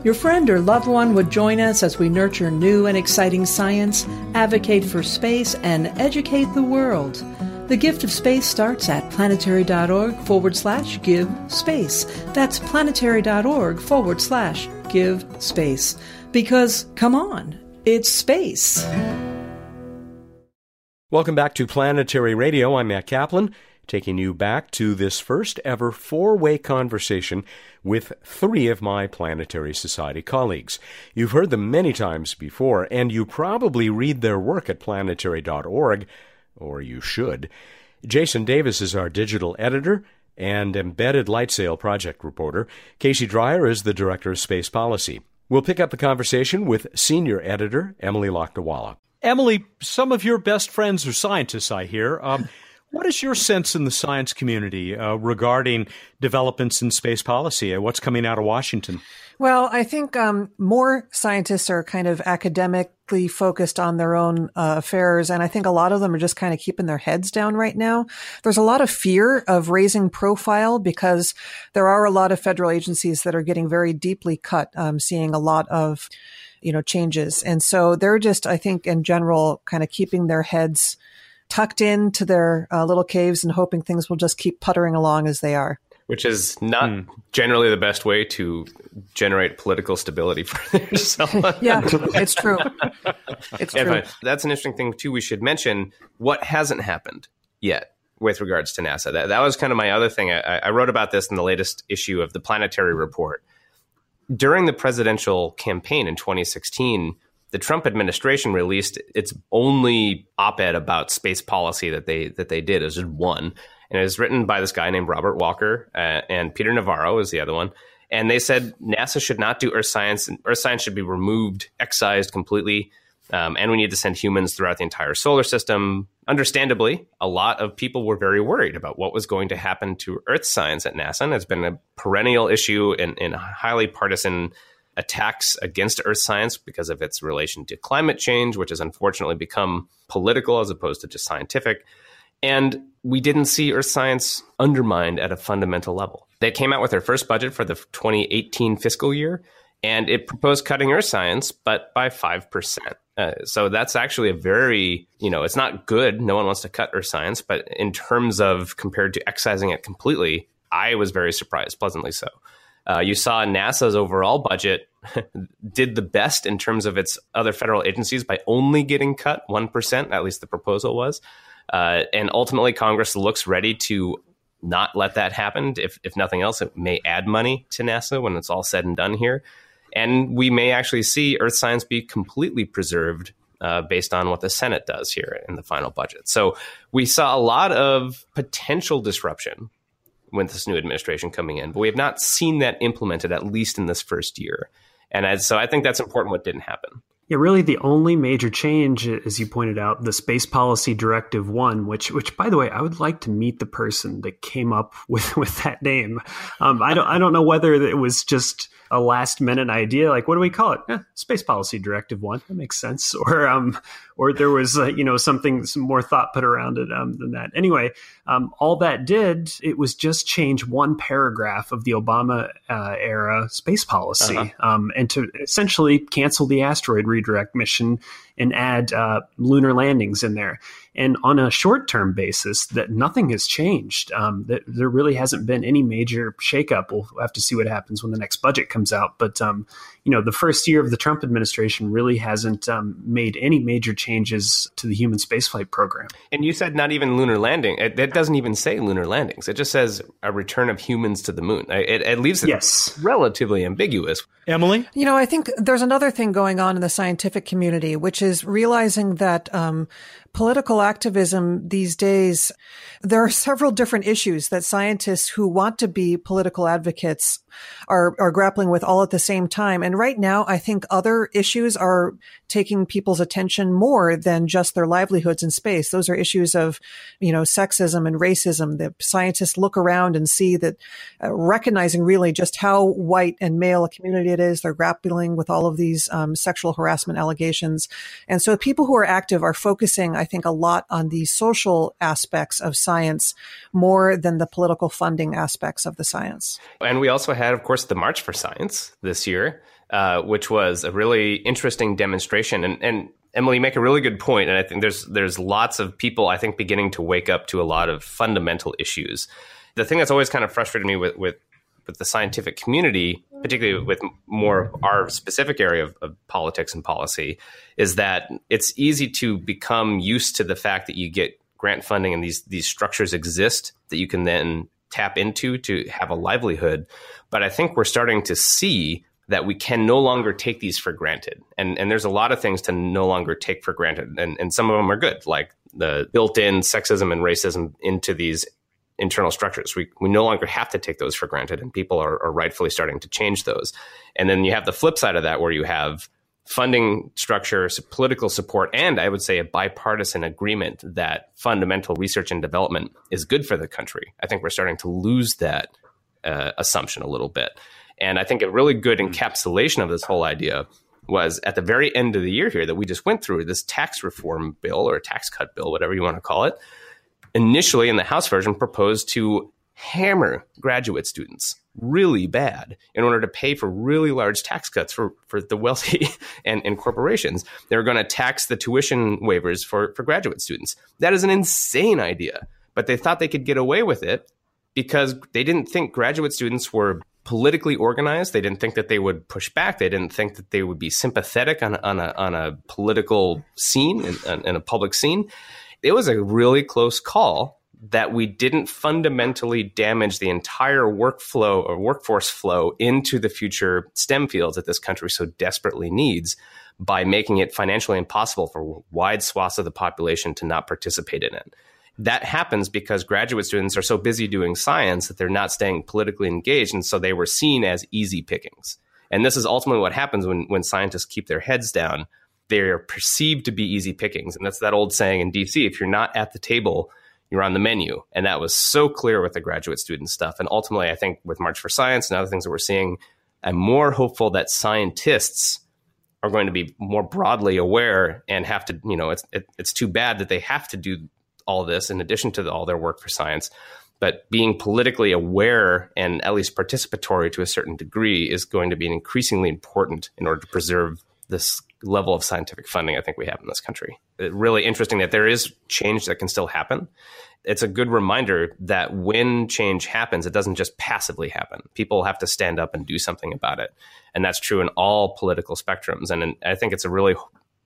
Your friend or loved one would join us as we nurture new and exciting science, advocate for space, and educate the world. The gift of space starts at planetary.org forward slash give space. That's planetary.org forward slash give space. Because, come on, it's space. Welcome back to Planetary Radio. I'm Matt Kaplan taking you back to this first ever four way conversation with three of my Planetary Society colleagues. You've heard them many times before, and you probably read their work at planetary.org, or you should. Jason Davis is our digital editor and embedded light sail project reporter. Casey Dreyer is the director of space policy. We'll pick up the conversation with senior editor Emily Lakdawalla. Emily, some of your best friends are scientists, I hear. Um, what is your sense in the science community uh, regarding developments in space policy? and What's coming out of Washington? Well, I think um, more scientists are kind of academically focused on their own uh, affairs, and I think a lot of them are just kind of keeping their heads down right now. There's a lot of fear of raising profile because there are a lot of federal agencies that are getting very deeply cut, um, seeing a lot of you know changes, and so they're just, I think, in general, kind of keeping their heads tucked into their uh, little caves and hoping things will just keep puttering along as they are which is not mm. generally the best way to generate political stability for yourself. yeah, it's true. It's yeah, true. That's an interesting thing too. We should mention what hasn't happened yet with regards to NASA. That, that was kind of my other thing. I, I wrote about this in the latest issue of the Planetary Report. During the presidential campaign in 2016, the Trump administration released its only op-ed about space policy that they that they did. Was just one, and it was written by this guy named Robert Walker uh, and Peter Navarro is the other one. And they said NASA should not do Earth science. And Earth science should be removed, excised completely. Um, and we need to send humans throughout the entire solar system. Understandably, a lot of people were very worried about what was going to happen to Earth science at NASA. And it's been a perennial issue in, in highly partisan attacks against Earth science because of its relation to climate change, which has unfortunately become political as opposed to just scientific. And we didn't see Earth science undermined at a fundamental level. They came out with their first budget for the 2018 fiscal year, and it proposed cutting Earth science, but by 5%. Uh, so that's actually a very, you know, it's not good. No one wants to cut Earth science, but in terms of compared to excising it completely, I was very surprised, pleasantly so. Uh, you saw NASA's overall budget did the best in terms of its other federal agencies by only getting cut 1%, at least the proposal was. Uh, and ultimately, Congress looks ready to not let that happen. If, if nothing else, it may add money to NASA when it's all said and done here. And we may actually see Earth science be completely preserved uh, based on what the Senate does here in the final budget. So we saw a lot of potential disruption with this new administration coming in, but we have not seen that implemented, at least in this first year. And as, so I think that's important what didn't happen. Yeah, really, the only major change, as you pointed out, the Space Policy Directive One, which, which, by the way, I would like to meet the person that came up with with that name. Um, I don't, I don't know whether it was just a last minute idea, like what do we call it? Eh, Space Policy Directive One. That makes sense. Or, um, or there was, uh, you know, something, some more thought put around it um, than that. Anyway, um, all that did it was just change one paragraph of the Obama uh, era space policy, uh-huh. um, and to essentially cancel the asteroid redirect mission and add uh, lunar landings in there. And on a short term basis, that nothing has changed. Um, that there really hasn't been any major shakeup. We'll have to see what happens when the next budget comes out. But um, you know, the first year of the Trump administration really hasn't um, made any major changes to the human spaceflight program. And you said not even lunar landing. It, it, doesn't even say lunar landings. It just says a return of humans to the moon. It, it leaves it yes. relatively ambiguous. Emily, you know, I think there's another thing going on in the scientific community, which is realizing that um, political activism these days, there are several different issues that scientists who want to be political advocates are, are grappling with all at the same time. And right now, I think other issues are taking people's attention more than just their livelihoods in space. Those are issues of, you know, sexism and racism. The scientists look around and see that uh, recognizing really just how white and male a community it is. They're grappling with all of these um, sexual harassment allegations. And so people who are active are focusing, I think, a lot on the social aspects of science more than the political funding aspects of the science. And we also had, of course, the March for Science this year, uh, which was a really interesting demonstration. And, and Emily, you make a really good point, and I think there's there's lots of people I think beginning to wake up to a lot of fundamental issues. The thing that's always kind of frustrated me with with, with the scientific community, particularly with more of our specific area of, of politics and policy, is that it's easy to become used to the fact that you get grant funding and these these structures exist that you can then tap into to have a livelihood. But I think we're starting to see that we can no longer take these for granted. And and there's a lot of things to no longer take for granted. And and some of them are good, like the built-in sexism and racism into these internal structures. We, we no longer have to take those for granted, and people are, are rightfully starting to change those. And then you have the flip side of that, where you have funding structure, political support, and I would say a bipartisan agreement that fundamental research and development is good for the country. I think we're starting to lose that uh, assumption a little bit. And I think a really good encapsulation of this whole idea was at the very end of the year here that we just went through this tax reform bill or tax cut bill, whatever you want to call it. Initially, in the House version, proposed to hammer graduate students really bad in order to pay for really large tax cuts for, for the wealthy and, and corporations. They're going to tax the tuition waivers for, for graduate students. That is an insane idea, but they thought they could get away with it because they didn't think graduate students were politically organized. They didn't think that they would push back. They didn't think that they would be sympathetic on, on, a, on a political scene, in a public scene. It was a really close call that we didn't fundamentally damage the entire workflow or workforce flow into the future STEM fields that this country so desperately needs by making it financially impossible for wide swaths of the population to not participate in it. That happens because graduate students are so busy doing science that they're not staying politically engaged. And so they were seen as easy pickings. And this is ultimately what happens when, when scientists keep their heads down. They're perceived to be easy pickings. And that's that old saying in DC if you're not at the table, you're on the menu. And that was so clear with the graduate student stuff. And ultimately, I think with March for Science and other things that we're seeing, I'm more hopeful that scientists are going to be more broadly aware and have to, you know, it's, it, it's too bad that they have to do all this in addition to the, all their work for science. But being politically aware and at least participatory to a certain degree is going to be increasingly important in order to preserve this level of scientific funding I think we have in this country. It's really interesting that there is change that can still happen. It's a good reminder that when change happens, it doesn't just passively happen. People have to stand up and do something about it. And that's true in all political spectrums. And I think it's a really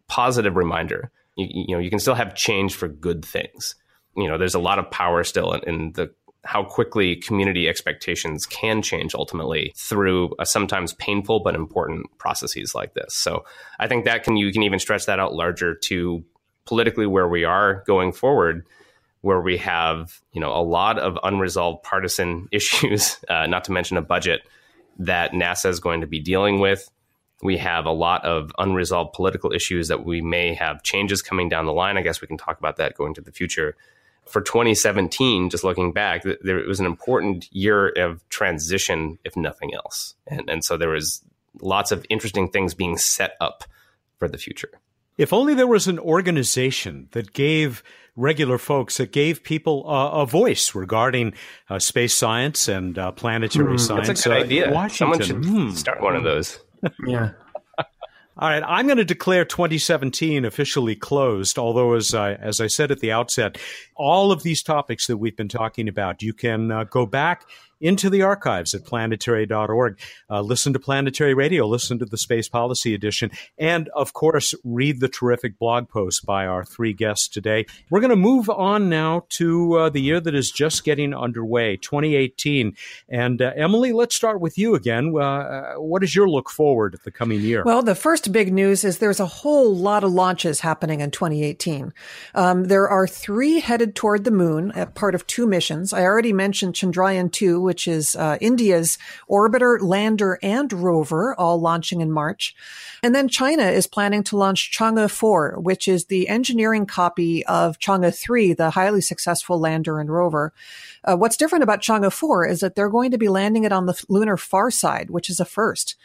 positive reminder. You, you know, you can still have change for good things. You know, there's a lot of power still in, in the how quickly community expectations can change ultimately through a sometimes painful but important processes like this. So I think that can you can even stretch that out larger to politically where we are going forward, where we have you know a lot of unresolved partisan issues, uh, not to mention a budget that NASA is going to be dealing with. We have a lot of unresolved political issues that we may have changes coming down the line. I guess we can talk about that going to the future for 2017, just looking back, there it was an important year of transition, if nothing else. And, and so there was lots of interesting things being set up for the future. If only there was an organization that gave regular folks, that gave people uh, a voice regarding uh, space science and uh, planetary mm, science. That's a good idea. Washington. Someone should mm. start one of those. yeah. All right, I'm going to declare 2017 officially closed. Although, as I, as I said at the outset, all of these topics that we've been talking about, you can uh, go back into the archives at planetary.org. Uh, listen to Planetary Radio, listen to the Space Policy Edition, and of course, read the terrific blog post by our three guests today. We're going to move on now to uh, the year that is just getting underway, 2018. And uh, Emily, let's start with you again. Uh, uh, what is your look forward at the coming year? Well, the first big news is there's a whole lot of launches happening in 2018. Um, there are three headed toward the moon, part of two missions. I already mentioned Chandrayaan 2, which is uh, India's orbiter, lander, and rover, all launching in March. And then China is planning to launch Chang'e 4, which is the engineering copy of Chang'e 3, the highly successful lander and rover. Uh, what's different about Chang'e 4 is that they're going to be landing it on the lunar far side, which is a first.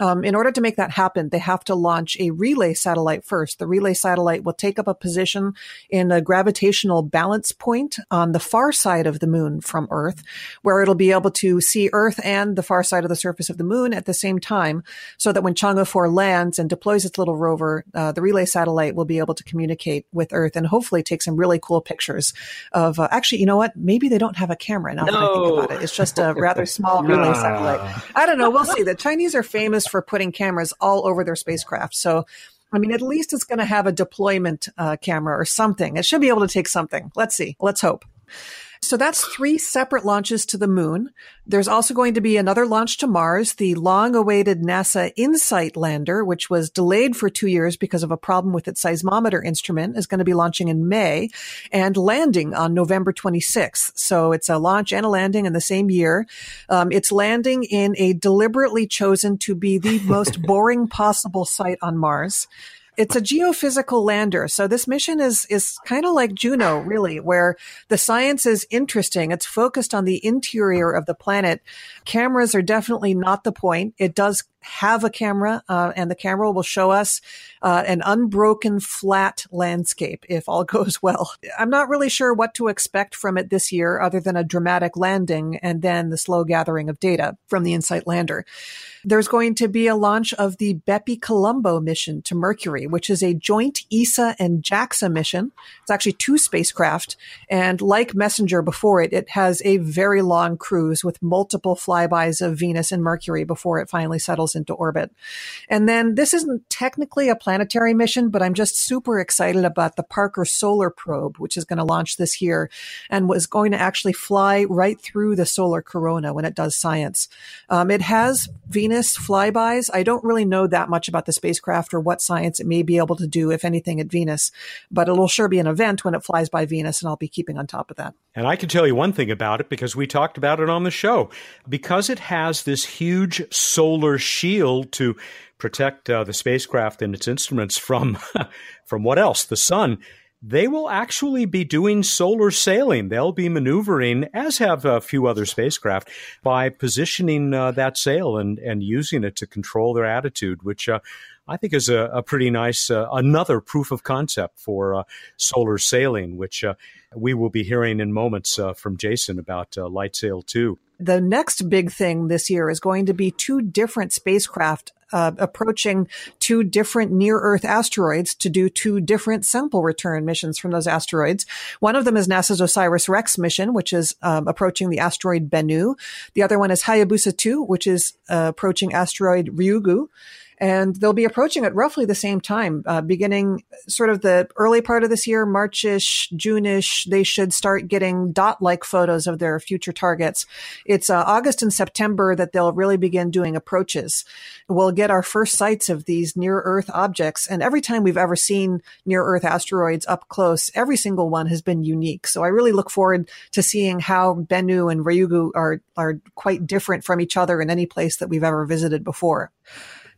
Um, in order to make that happen, they have to launch a relay satellite first. The relay satellite will take up a position in a gravitational balance point on the far side of the moon from Earth, where it'll be able to see Earth and the far side of the surface of the moon at the same time, so that when Chang'e 4 lands and deploys its little rover, uh, the relay satellite will be able to communicate with Earth and hopefully take some really cool pictures of. Uh, actually, you know what? Maybe they don't have a camera now no. that I think about it. It's just a rather small relay satellite. I don't know. We'll see. The Chinese are famous for putting cameras all over their spacecraft. So, I mean, at least it's going to have a deployment uh, camera or something. It should be able to take something. Let's see. Let's hope. So that's three separate launches to the moon. There's also going to be another launch to Mars, the long awaited NASA InSight lander, which was delayed for two years because of a problem with its seismometer instrument, is going to be launching in May and landing on November 26th. So it's a launch and a landing in the same year. Um, it's landing in a deliberately chosen to be the most boring possible site on Mars. It's a geophysical lander. So this mission is, is kind of like Juno, really, where the science is interesting. It's focused on the interior of the planet. Cameras are definitely not the point. It does have a camera, uh, and the camera will show us uh, an unbroken flat landscape if all goes well. I'm not really sure what to expect from it this year, other than a dramatic landing and then the slow gathering of data from the InSight lander. There's going to be a launch of the Bepi Colombo mission to Mercury, which is a joint ESA and JAXA mission. It's actually two spacecraft. And like Messenger before it, it has a very long cruise with multiple flybys of Venus and Mercury before it finally settles into orbit. And then this isn't technically a planetary mission, but I'm just super excited about the Parker Solar Probe, which is going to launch this year and was going to actually fly right through the solar corona when it does science. Um, it has Venus flybys. I don't really know that much about the spacecraft or what science it may be able to do, if anything, at Venus, but it'll sure be an event when it flies by Venus, and I'll be keeping on top of that. And I can tell you one thing about it because we talked about it on the show. Because it has this huge solar shield to protect uh, the spacecraft and its instruments from from what else? The sun. They will actually be doing solar sailing. They'll be maneuvering, as have a few other spacecraft, by positioning uh, that sail and, and using it to control their attitude, which uh, I think is a, a pretty nice, uh, another proof of concept for uh, solar sailing, which uh, we will be hearing in moments uh, from Jason about uh, LightSail 2. The next big thing this year is going to be two different spacecraft uh, approaching two different near Earth asteroids to do two different sample return missions from those asteroids. One of them is NASA's OSIRIS REx mission, which is um, approaching the asteroid Bennu. The other one is Hayabusa 2, which is uh, approaching asteroid Ryugu and they'll be approaching at roughly the same time, uh, beginning sort of the early part of this year, Marchish, Juneish. They should start getting dot-like photos of their future targets. It's uh, August and September that they'll really begin doing approaches. We'll get our first sights of these near-Earth objects, and every time we've ever seen near-Earth asteroids up close, every single one has been unique. So I really look forward to seeing how Bennu and Ryugu are are quite different from each other in any place that we've ever visited before.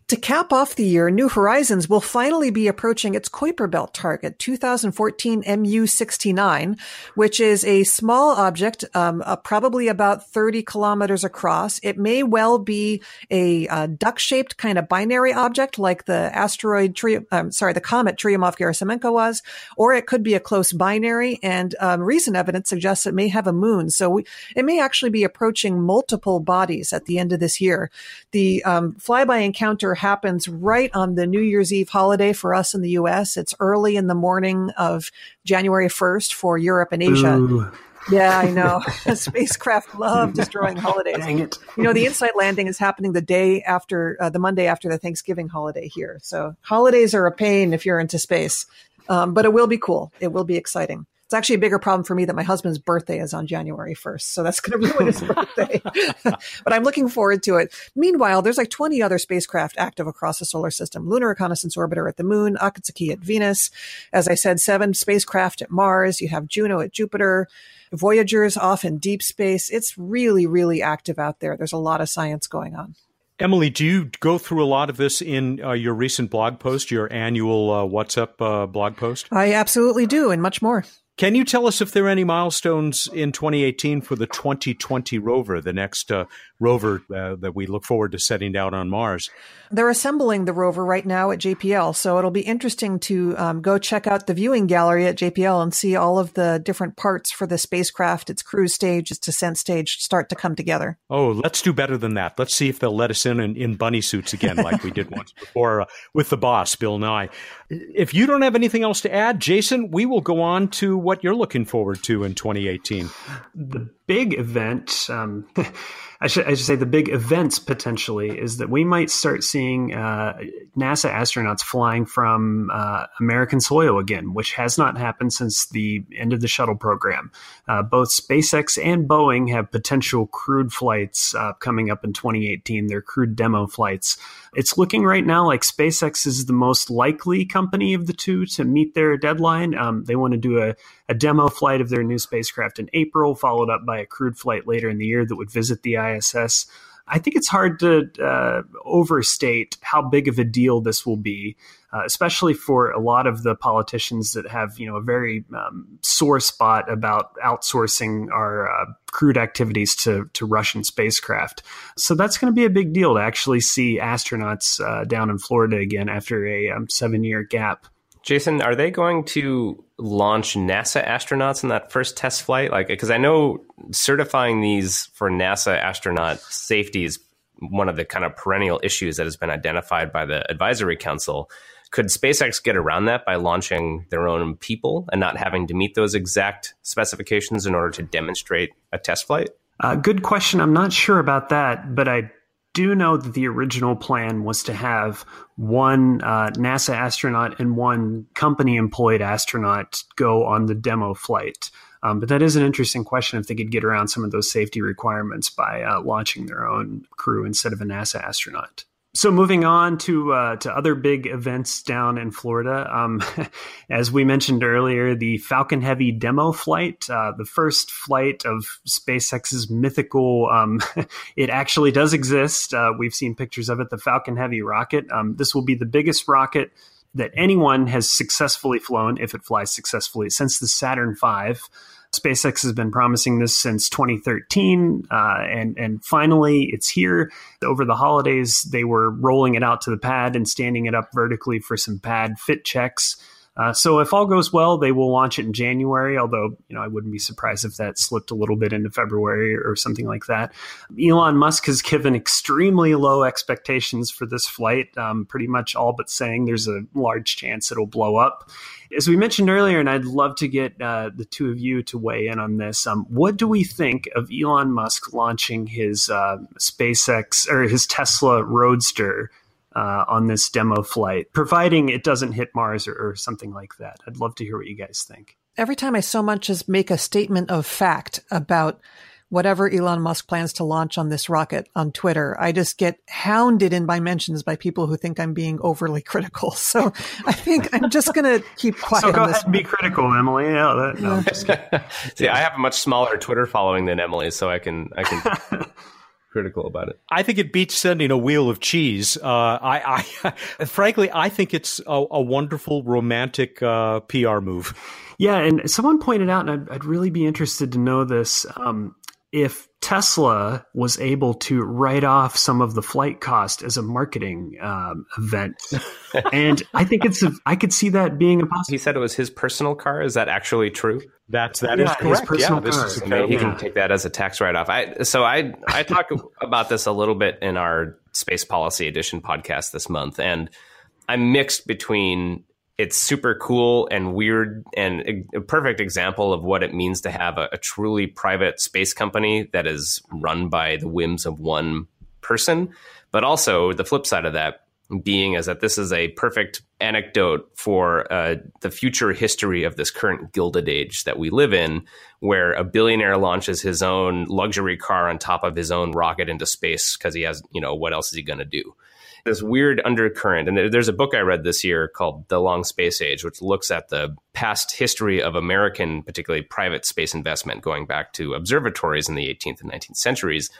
To cap off the year, New Horizons will finally be approaching its Kuiper Belt target, 2014 MU69, which is a small object, um, uh, probably about 30 kilometers across. It may well be a uh, duck-shaped kind of binary object, like the asteroid, um, sorry, the comet Churyumov-Gerasimenko was, or it could be a close binary. And um, recent evidence suggests it may have a moon, so we, it may actually be approaching multiple bodies at the end of this year. The um, flyby encounter happens right on the New Year's Eve holiday for us in the US. It's early in the morning of January 1st for Europe and Asia. Ooh. Yeah, I know. Spacecraft love destroying holidays. Dang it. You know, the InSight landing is happening the day after, uh, the Monday after the Thanksgiving holiday here. So holidays are a pain if you're into space. Um, but it will be cool. It will be exciting. It's actually a bigger problem for me that my husband's birthday is on January 1st. So that's going to ruin his birthday. but I'm looking forward to it. Meanwhile, there's like 20 other spacecraft active across the solar system. Lunar Reconnaissance Orbiter at the moon, Akatsuki at Venus. As I said, seven spacecraft at Mars. You have Juno at Jupiter. Voyager's off in deep space. It's really, really active out there. There's a lot of science going on. Emily, do you go through a lot of this in uh, your recent blog post, your annual uh, What's Up uh, blog post? I absolutely do, and much more. Can you tell us if there are any milestones in 2018 for the 2020 rover, the next uh, rover uh, that we look forward to setting out on Mars? They're assembling the rover right now at JPL, so it'll be interesting to um, go check out the viewing gallery at JPL and see all of the different parts for the spacecraft, its cruise stage, its descent stage start to come together. Oh, let's do better than that. Let's see if they'll let us in in, in bunny suits again, like we did once before uh, with the boss, Bill Nye. If you don't have anything else to add, Jason, we will go on to what you're looking forward to in 2018. The big event, um, I, should, I should say the big events potentially, is that we might start seeing uh, NASA astronauts flying from uh, American soil again, which has not happened since the end of the shuttle program. Uh, both SpaceX and Boeing have potential crewed flights uh, coming up in 2018, their crewed demo flights. It's looking right now like SpaceX is the most likely company of the two to meet their deadline. Um, they want to do a, a demo flight of their new spacecraft in April, followed up by a crewed flight later in the year that would visit the ISS. I think it's hard to uh, overstate how big of a deal this will be, uh, especially for a lot of the politicians that have, you know, a very um, sore spot about outsourcing our uh, crewed activities to to Russian spacecraft. So that's going to be a big deal to actually see astronauts uh, down in Florida again after a um, seven year gap. Jason, are they going to launch NASA astronauts in that first test flight? Like, because I know certifying these for NASA astronaut safety is one of the kind of perennial issues that has been identified by the advisory council. Could SpaceX get around that by launching their own people and not having to meet those exact specifications in order to demonstrate a test flight? Uh, good question. I'm not sure about that, but I do know that the original plan was to have one uh, NASA astronaut and one company employed astronaut go on the demo flight. Um, but that is an interesting question if they could get around some of those safety requirements by uh, launching their own crew instead of a NASA astronaut. So moving on to uh, to other big events down in Florida, um, as we mentioned earlier, the Falcon Heavy demo flight, uh, the first flight of SpaceX's mythical. Um, it actually does exist. Uh, we've seen pictures of it. The Falcon Heavy rocket. Um, this will be the biggest rocket that anyone has successfully flown, if it flies successfully, since the Saturn V. SpaceX has been promising this since 2013, uh, and and finally it's here. Over the holidays, they were rolling it out to the pad and standing it up vertically for some pad fit checks. Uh, so if all goes well, they will launch it in January. Although you know, I wouldn't be surprised if that slipped a little bit into February or something like that. Elon Musk has given extremely low expectations for this flight, um, pretty much all but saying there's a large chance it'll blow up. As we mentioned earlier, and I'd love to get uh, the two of you to weigh in on this. Um, what do we think of Elon Musk launching his uh, SpaceX or his Tesla Roadster? Uh, on this demo flight, providing it doesn't hit Mars or, or something like that. I'd love to hear what you guys think. Every time I so much as make a statement of fact about whatever Elon Musk plans to launch on this rocket on Twitter, I just get hounded in my mentions by people who think I'm being overly critical. So I think I'm just going to keep quiet. So go ahead and be critical, Emily. Yeah, that, no, See, I have a much smaller Twitter following than Emily, so I can I can critical about it. I think it beats sending a wheel of cheese. Uh, I, I frankly, I think it's a, a wonderful romantic uh, PR move. Yeah, and someone pointed out, and I'd, I'd really be interested to know this. Um, if Tesla was able to write off some of the flight cost as a marketing um, event, and I think it's a, I could see that being a possibility. He said it was his personal car. Is that actually true? That's that yeah, is correct. personal yeah, car. Is, okay, he can take that as a tax write off. I so I I talk about this a little bit in our space policy edition podcast this month, and I'm mixed between it's super cool and weird and a, perfect example of what it means to have a, a, truly private space company that is run by the whims of one person but also the flip side of that being is that this is a perfect anecdote for uh, the future history of this current gilded age that we live in where a billionaire launches his own luxury car on top of his own rocket into space because he has you know what else is he going to do this weird undercurrent. And there's a book I read this year called The Long Space Age, which looks at the past history of American, particularly private space investment, going back to observatories in the 18th and 19th centuries.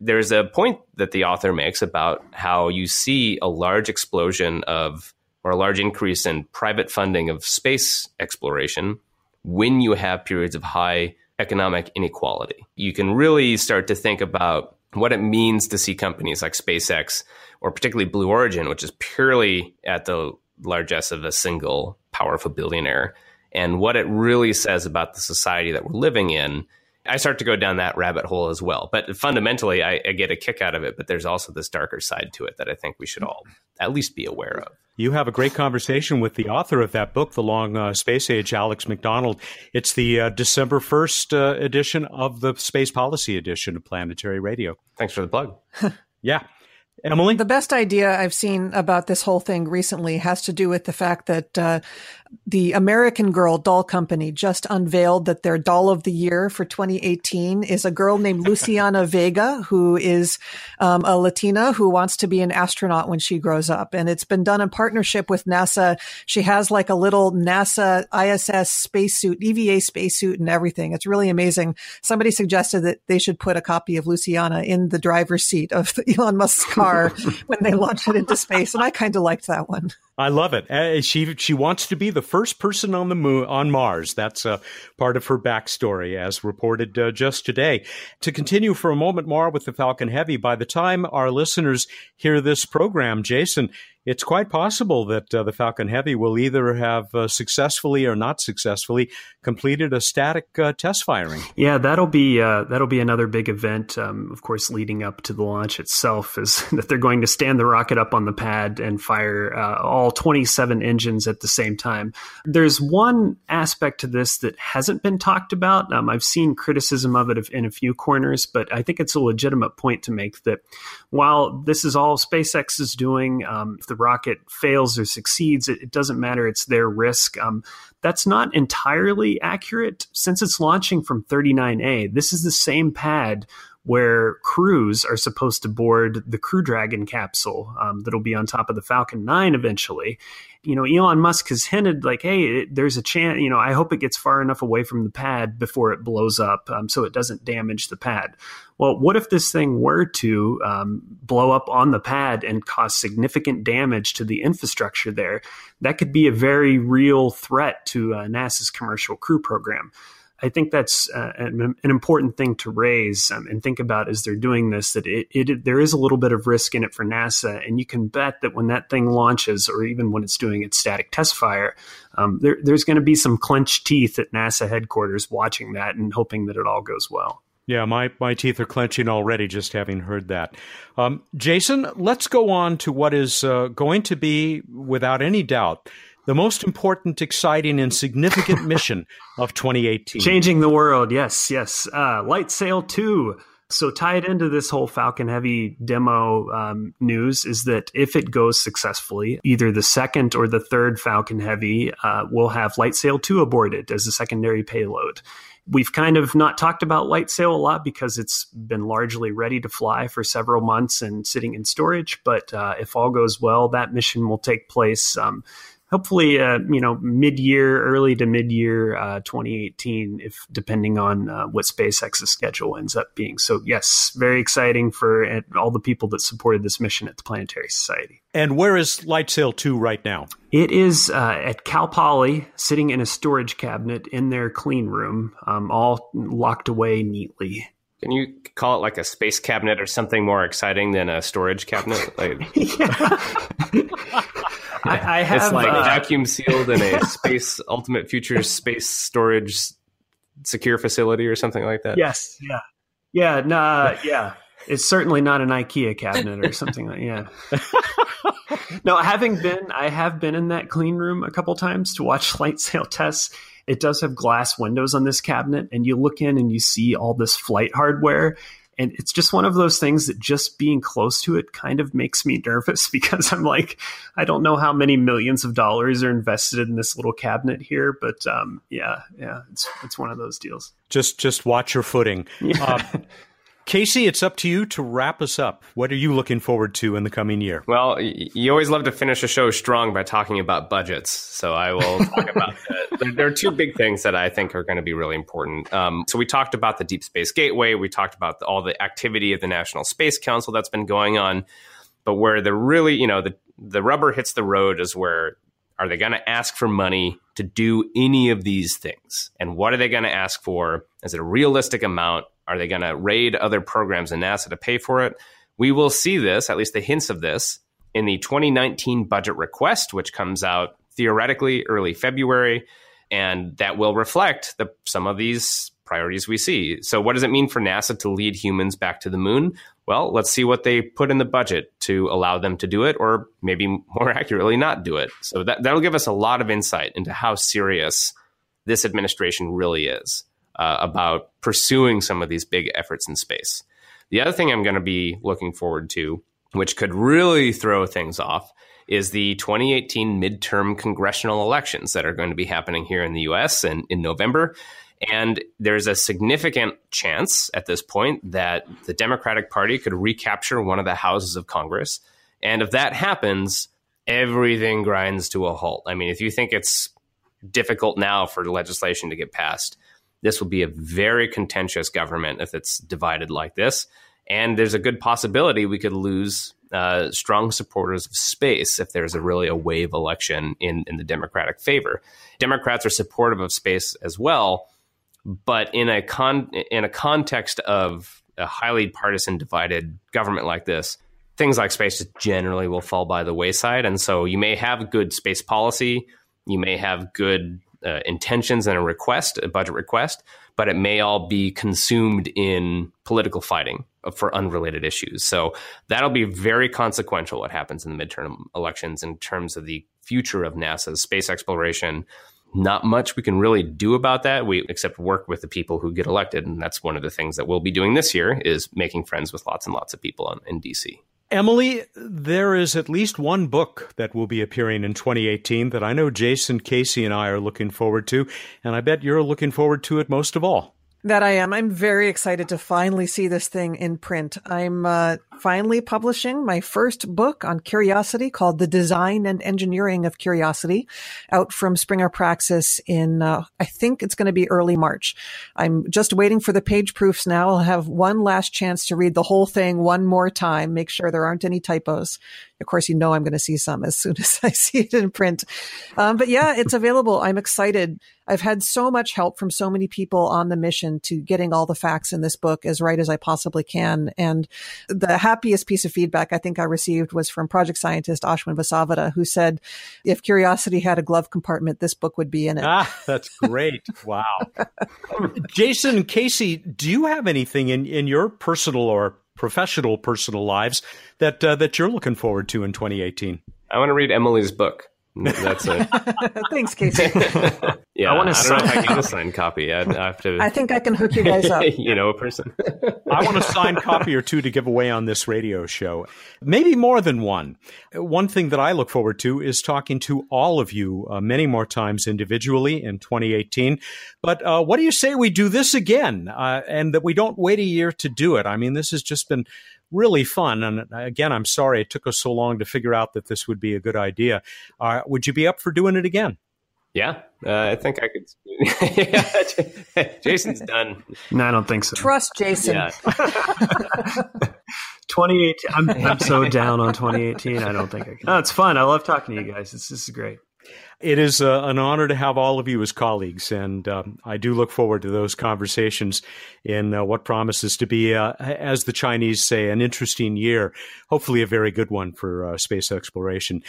There's a point that the author makes about how you see a large explosion of, or a large increase in private funding of space exploration when you have periods of high economic inequality. You can really start to think about what it means to see companies like SpaceX or particularly Blue Origin, which is purely at the largesse of a single powerful billionaire, and what it really says about the society that we're living in. I start to go down that rabbit hole as well. But fundamentally, I, I get a kick out of it. But there's also this darker side to it that I think we should all at least be aware of. you have a great conversation with the author of that book, The Long uh, Space Age, Alex MacDonald. It's the uh, December 1st uh, edition of the Space Policy edition of Planetary Radio. Thanks for the plug. yeah. Emily? The best idea I've seen about this whole thing recently has to do with the fact that uh, the American Girl Doll Company just unveiled that their doll of the year for 2018 is a girl named Luciana Vega, who is um, a Latina who wants to be an astronaut when she grows up. And it's been done in partnership with NASA. She has like a little NASA ISS spacesuit, EVA spacesuit and everything. It's really amazing. Somebody suggested that they should put a copy of Luciana in the driver's seat of Elon Musk's car when they launch it into space. And I kind of liked that one. I love it. Uh, she she wants to be the first person on the moon on Mars. That's uh, part of her backstory, as reported uh, just today. To continue for a moment more with the Falcon Heavy, by the time our listeners hear this program, Jason, it's quite possible that uh, the Falcon Heavy will either have uh, successfully or not successfully completed a static uh, test firing. Yeah, that'll be uh, that'll be another big event. Um, of course, leading up to the launch itself is that they're going to stand the rocket up on the pad and fire uh, all 27 engines at the same time. There's one aspect to this that hasn't been talked about. Um, I've seen criticism of it in a few corners, but I think it's a legitimate point to make that while this is all SpaceX is doing, um, the rocket fails or succeeds, it, it doesn't matter. It's their risk. Um, that's not entirely accurate since it's launching from 39A. This is the same pad where crews are supposed to board the Crew Dragon capsule um, that'll be on top of the Falcon 9 eventually. You know, Elon Musk has hinted like, hey, it, there's a chance, you know, I hope it gets far enough away from the pad before it blows up um, so it doesn't damage the pad. Well, what if this thing were to um, blow up on the pad and cause significant damage to the infrastructure there? That could be a very real threat to uh, NASA's commercial crew program. I think that's uh, an, an, important thing to raise um, and think about as they're doing this. That it, it, there is a little bit of risk in it for NASA, and you can bet that when that thing launches, or even when it's doing its static test fire, um, there, there's going to be some clenched teeth at NASA headquarters watching that and hoping that it all goes well. Yeah, my, my teeth are clenching already just having heard that. Um, Jason, let's go on to what is uh, going to be, without any doubt, the most important, exciting, and significant mission of 2018. Changing the world, yes, yes. Uh, LightSail 2. So, tied into this whole Falcon Heavy demo um, news is that if it goes successfully, either the second or the third Falcon Heavy uh, will have LightSail 2 aboard it as a secondary payload. We've kind of not talked about LightSail a lot because it's been largely ready to fly for several months and sitting in storage. But uh, if all goes well, that mission will take place um, hopefully, uh, you know, mid-year, early to mid-year, uh, 2018, if depending on uh, what SpaceX's schedule ends up being. So, yes, very exciting for uh, all the people that supported this mission at the Planetary Society. And where is LightSail 2 right now? It is uh, at Cal Poly, sitting in a storage cabinet in their clean room, um, all locked away neatly. Can you call it like a space cabinet or something more exciting than a storage cabinet? Like, I, I have it's like uh, vacuum sealed in a space ultimate futures space storage secure facility or something like that. Yes, yeah, yeah, nah, yeah. It's certainly not an IKEA cabinet or something like yeah. no, having been, I have been in that clean room a couple times to watch light sail tests. It does have glass windows on this cabinet, and you look in and you see all this flight hardware, and it's just one of those things that just being close to it kind of makes me nervous because I'm like, I don't know how many millions of dollars are invested in this little cabinet here, but um, yeah, yeah, it's it's one of those deals. Just just watch your footing. Yeah. Uh, Casey, it's up to you to wrap us up. What are you looking forward to in the coming year? Well, you always love to finish a show strong by talking about budgets. So I will talk about that. There are two big things that I think are going to be really important. Um, so we talked about the Deep Space Gateway. We talked about the, all the activity of the National Space Council that's been going on. But where the really, you know, the, the rubber hits the road is where are they going to ask for money to do any of these things? And what are they going to ask for? Is it a realistic amount? Are they going to raid other programs in NASA to pay for it? We will see this, at least the hints of this, in the 2019 budget request, which comes out theoretically early February, and that will reflect the, some of these priorities we see. So, what does it mean for NASA to lead humans back to the moon? well, let's see what they put in the budget to allow them to do it, or maybe more accurately, not do it. So that, that'll give us a lot of insight into how serious this administration really is uh, about pursuing some of these big efforts in space. The other thing I'm going to be looking forward to, which could really throw things off, is the 2018 midterm congressional elections that are going to be happening here in the US in, in November. And there's a significant chance at this point that the Democratic Party could recapture one of the houses of Congress. And if that happens, everything grinds to a halt. I mean, if you think it's difficult now for legislation to get passed, this will be a very contentious government if it's divided like this. And there's a good possibility we could lose uh, strong supporters of space if there's a really a wave election in, in the Democratic favor. Democrats are supportive of space as well, but in a con in a context of a highly partisan divided government like this, things like space just generally will fall by the wayside. And so you may have good space policy, you may have good uh, intentions and a request, a budget request, but it may all be consumed in political fighting for unrelated issues. So that'll be very consequential what happens in the midterm elections in terms of the future of NASA's space exploration. Not much we can really do about that. We except work with the people who get elected, and that's one of the things that we'll be doing this year is making friends with lots and lots of people in, in DC. Emily, there is at least one book that will be appearing in 2018 that I know Jason Casey and I are looking forward to, and I bet you're looking forward to it most of all. That I am. I'm very excited to finally see this thing in print. I'm uh, finally publishing my first book on curiosity called The Design and Engineering of Curiosity out from Springer Praxis in, uh, I think it's going to be early March. I'm just waiting for the page proofs now. I'll have one last chance to read the whole thing one more time, make sure there aren't any typos. Of course, you know I'm going to see some as soon as I see it in print. Um, but yeah, it's available. I'm excited. I've had so much help from so many people on the mission to getting all the facts in this book as right as I possibly can. And the happiest piece of feedback I think I received was from project scientist Ashwin Vasavada, who said, if curiosity had a glove compartment, this book would be in it. Ah, that's great. wow. Jason Casey, do you have anything in, in your personal or professional personal lives that uh, that you're looking forward to in 2018? I want to read Emily's book. That's it. Thanks, Casey. yeah, I want to. I don't know if I get a signed copy. I, I have to. I think I can hook you guys up. you know, a person. I want a signed copy or two to give away on this radio show. Maybe more than one. One thing that I look forward to is talking to all of you uh, many more times individually in 2018. But uh, what do you say we do this again, uh, and that we don't wait a year to do it? I mean, this has just been really fun. And again, I'm sorry it took us so long to figure out that this would be a good idea. Uh, would you be up for doing it again? Yeah, uh, I think I could. Jason's done. No, I don't think so. Trust Jason. Yeah. 2018. I'm, I'm so down on 2018. I don't think I can. No, it's fun. I love talking to you guys. This, this is great. It is uh, an honor to have all of you as colleagues, and um, I do look forward to those conversations in uh, what promises to be, uh, as the Chinese say, an interesting year. Hopefully, a very good one for uh, space exploration.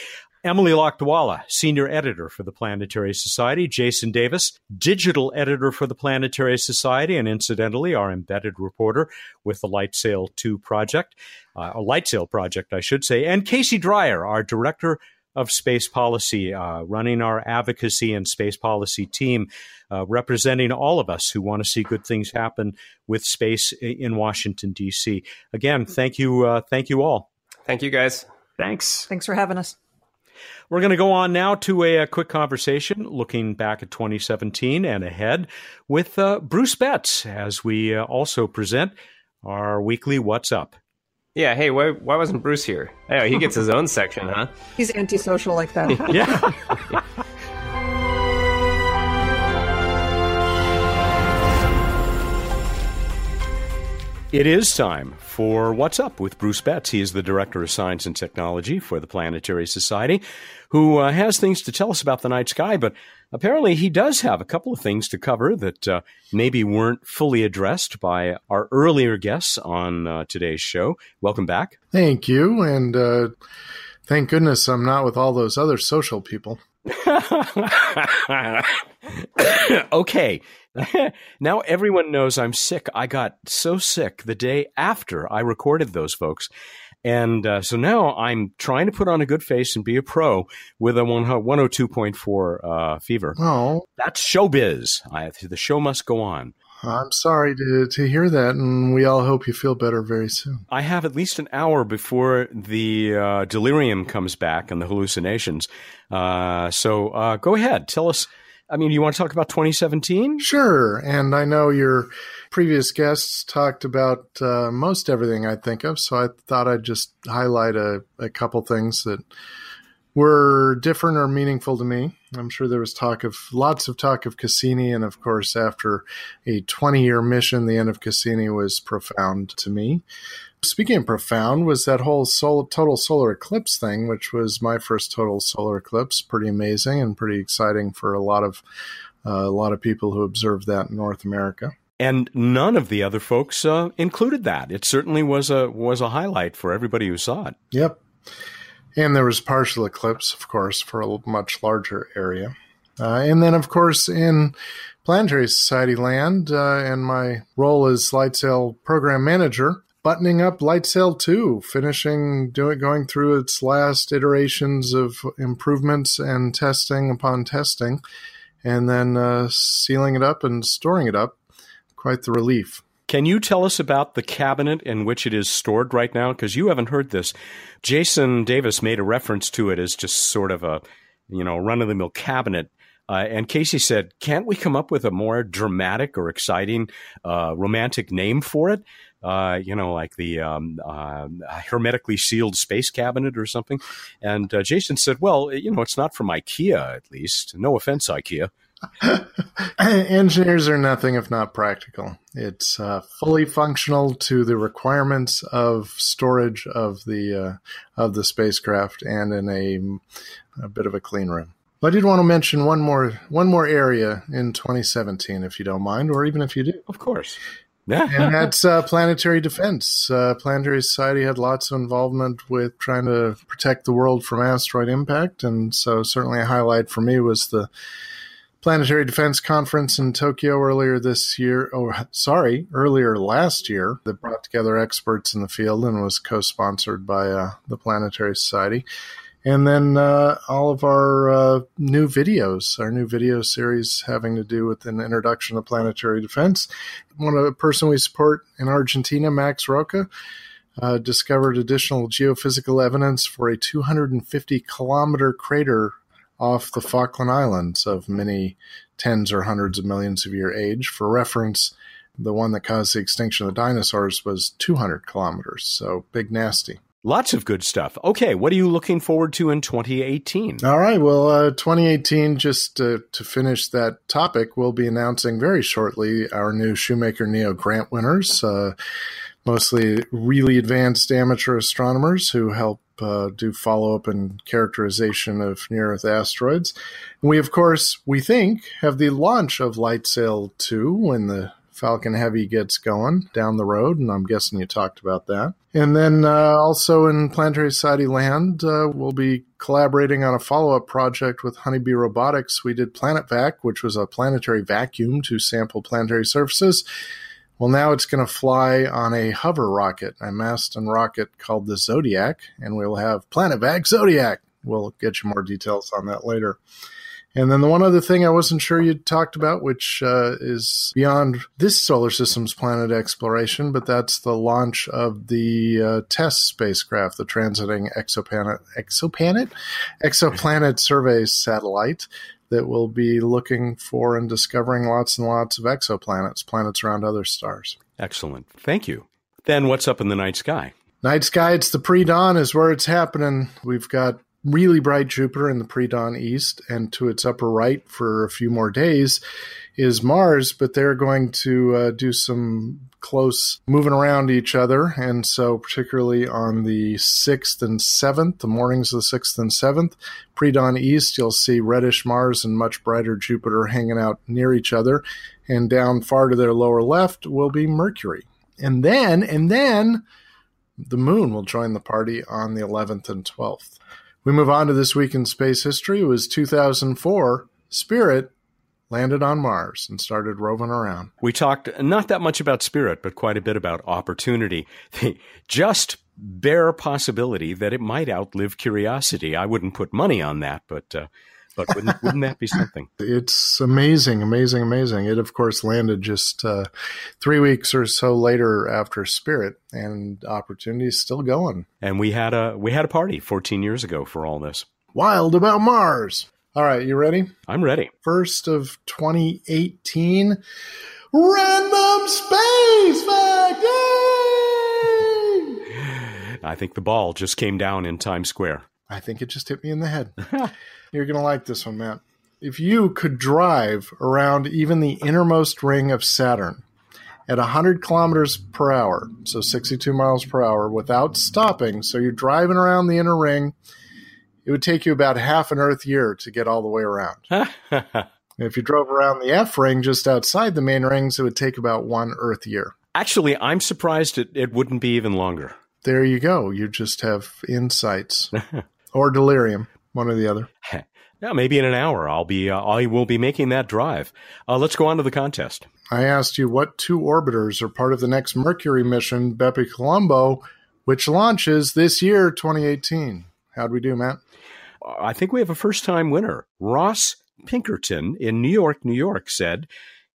Emily Lakdawalla, senior editor for the Planetary Society, Jason Davis, digital editor for the Planetary Society, and incidentally, our embedded reporter with the LightSail 2 project, uh, a LightSail project, I should say, and Casey Dreyer, our director of space policy, uh, running our advocacy and space policy team, uh, representing all of us who want to see good things happen with space in Washington D.C. Again, thank you, uh, thank you all. Thank you, guys. Thanks. Thanks for having us. We're going to go on now to a, a, quick conversation looking back at 2017 and ahead with uh, Bruce Betts as we uh, also present our weekly What's Up. Yeah, hey, why, why wasn't Bruce here? Oh, he gets his own section, huh? He's antisocial like that. yeah. It is time for What's Up with Bruce Betts. He is the Director of Science and Technology for the Planetary Society, who uh, has things to tell us about the night sky, but apparently he does have a couple of things to cover that uh, maybe weren't fully addressed by our earlier guests on uh, today's show. Welcome back. Thank you. And uh, thank goodness I'm not with all those other social people. okay. now everyone knows I'm sick. I got so sick the day after I recorded those folks. And uh, so now I'm trying to put on a good face and be a pro with a 102.4 uh, fever. Oh, That's showbiz. I, the show must go on. I'm sorry to, to hear that, and we all hope you feel better very soon. I have at least an hour before the uh, delirium comes back and the hallucinations. Uh, so uh, go ahead. Tell us. I mean, you want to talk about 2017? Sure, and I know your previous guests talked about uh, most everything I think of, so I thought I'd just highlight a, a couple things that were different or meaningful to me. I'm sure there was talk of lots of talk of Cassini, and of course, after a 20 year mission, the end of Cassini was profound to me. Speaking of profound, was that whole sol- total solar eclipse thing, which was my first total solar eclipse. Pretty amazing and pretty exciting for a lot of uh, a lot of people who observed that in North America. And none of the other folks uh, included that. It certainly was a was a highlight for everybody who saw it. Yep. And there was partial eclipse, of course, for a much larger area. Uh, and then, of course, in Planetary Society land, uh, and my role as LightSail program manager, buttoning up LightSail 2, finishing doing going through its last iterations of improvements and testing upon testing, and then uh, sealing it up and storing it up. Quite the relief. Can you tell us about the cabinet in which it is stored right now? Because you haven't heard this. Jason Davis made a reference to it as just sort of a, you know, run of the mill cabinet. Uh, and Casey said, "Can't we come up with a more dramatic or exciting, uh, romantic name for it? Uh, you know, like the um, hermetically sealed space cabinet or something?" And uh, Jason said, "Well, you know, it's not from IKEA, at least. No offense, IKEA." Engineers are nothing if not practical. It's uh, fully functional to the requirements of storage of the uh, of the spacecraft and in a, a bit of a clean room. But I did want to mention one more one more area in 2017, if you don't mind, or even if you do. Of course. Yeah. and that's uh, planetary defense. Uh, planetary Society had lots of involvement with trying to protect the world from asteroid impact, and so certainly a highlight for me was the Planetary Defense Conference in Tokyo earlier this year, or oh, sorry, earlier last year, that brought together experts in the field and was co sponsored by uh, the Planetary Society. And then uh, all of our uh, new videos, our new video series having to do with an introduction to planetary defense. One of the person we support in Argentina, Max Rocca, uh, discovered additional geophysical evidence for a 250 kilometer crater off the Falkland Islands of many tens or hundreds of millions of year age. For reference, the one that caused the extinction of the dinosaurs was 200 kilometers, so big nasty. Lots of good stuff. Okay, what are you looking forward to in 2018? All right, well, uh, 2018, just uh, to finish that topic, we'll be announcing very shortly our new Shoemaker NEO grant winners. Uh, mostly really advanced amateur astronomers who help uh, do follow up and characterization of near Earth asteroids. And we, of course, we think, have the launch of LightSail 2 when the Falcon Heavy gets going down the road, and I'm guessing you talked about that. And then uh, also in Planetary Society land, uh, we'll be collaborating on a follow up project with Honeybee Robotics. We did PlanetVac, which was a planetary vacuum to sample planetary surfaces. Well, now it's going to fly on a hover rocket, a Masten rocket called the Xodiac, and we'll have PlanetVac Xodiac. We'll get you more details on that later. And then the one other thing I wasn't sure you talked about, which uh, is beyond this solar system's planet exploration, but that's the launch of the uh, TESS spacecraft, the transiting exoplanet, exoplanet, exoplanet survey satellite that we'll be looking for and discovering lots and lots of exoplanets, planets around other stars. Excellent. Thank you. Then what's up in the night sky? Night sky, it's the pre dawn, is where it's happening. We've got really bright Jupiter in the pre dawn east, and to its upper right for a few more days is Mars, but they're going to uh, do some close moving around each other. And so, particularly on the 6th and 7th, the mornings of the 6th and 7th, pre dawn east, you'll see reddish Mars and much brighter Jupiter hanging out near each other. And down far to their lower left will be Mercury. And then, and then, the moon will join the party on the 11th and 12th. We move on to this week in space history. It was 2004. Spirit landed on Mars and started roving around. We talked not that much about spirit, but quite a bit about opportunity. The just bare possibility that it might outlive curiosity. I wouldn't put money on that, but uh, but wouldn't, wouldn't that be something? It's amazing, amazing, amazing. It, of course, landed just uh, three weeks or so later after Spirit, and Opportunity is still going. And we had a we had a party 14 years ago for all this. Wild about Mars. All right, you ready? I'm ready. First of 2018, random space fact. I think the ball just came down in Times Square. I think it just hit me in the head. You're going to like this one, Mat. If you could drive around even the innermost ring of Saturn at 100 kilometers per hour, so 62 miles per hour, without stopping, so you're driving around the inner ring, it would take you about half an Earth year to get all the way around. if you drove around the F ring just outside the main rings, it would take about one Earth year. Actually, I'm surprised it, it wouldn't be even longer. There you go. You just have insights or delirium, one or the other. Yeah, maybe in an hour I'll be uh, I will be making that drive. Uh, let's go on to the contest. I asked you what two orbiters are part of the next Mercury mission, BepiColombo, which launches this year, 2018. How'd we do, Mat? I think we have a first time winner. Ross Pinkerton in New York, New York said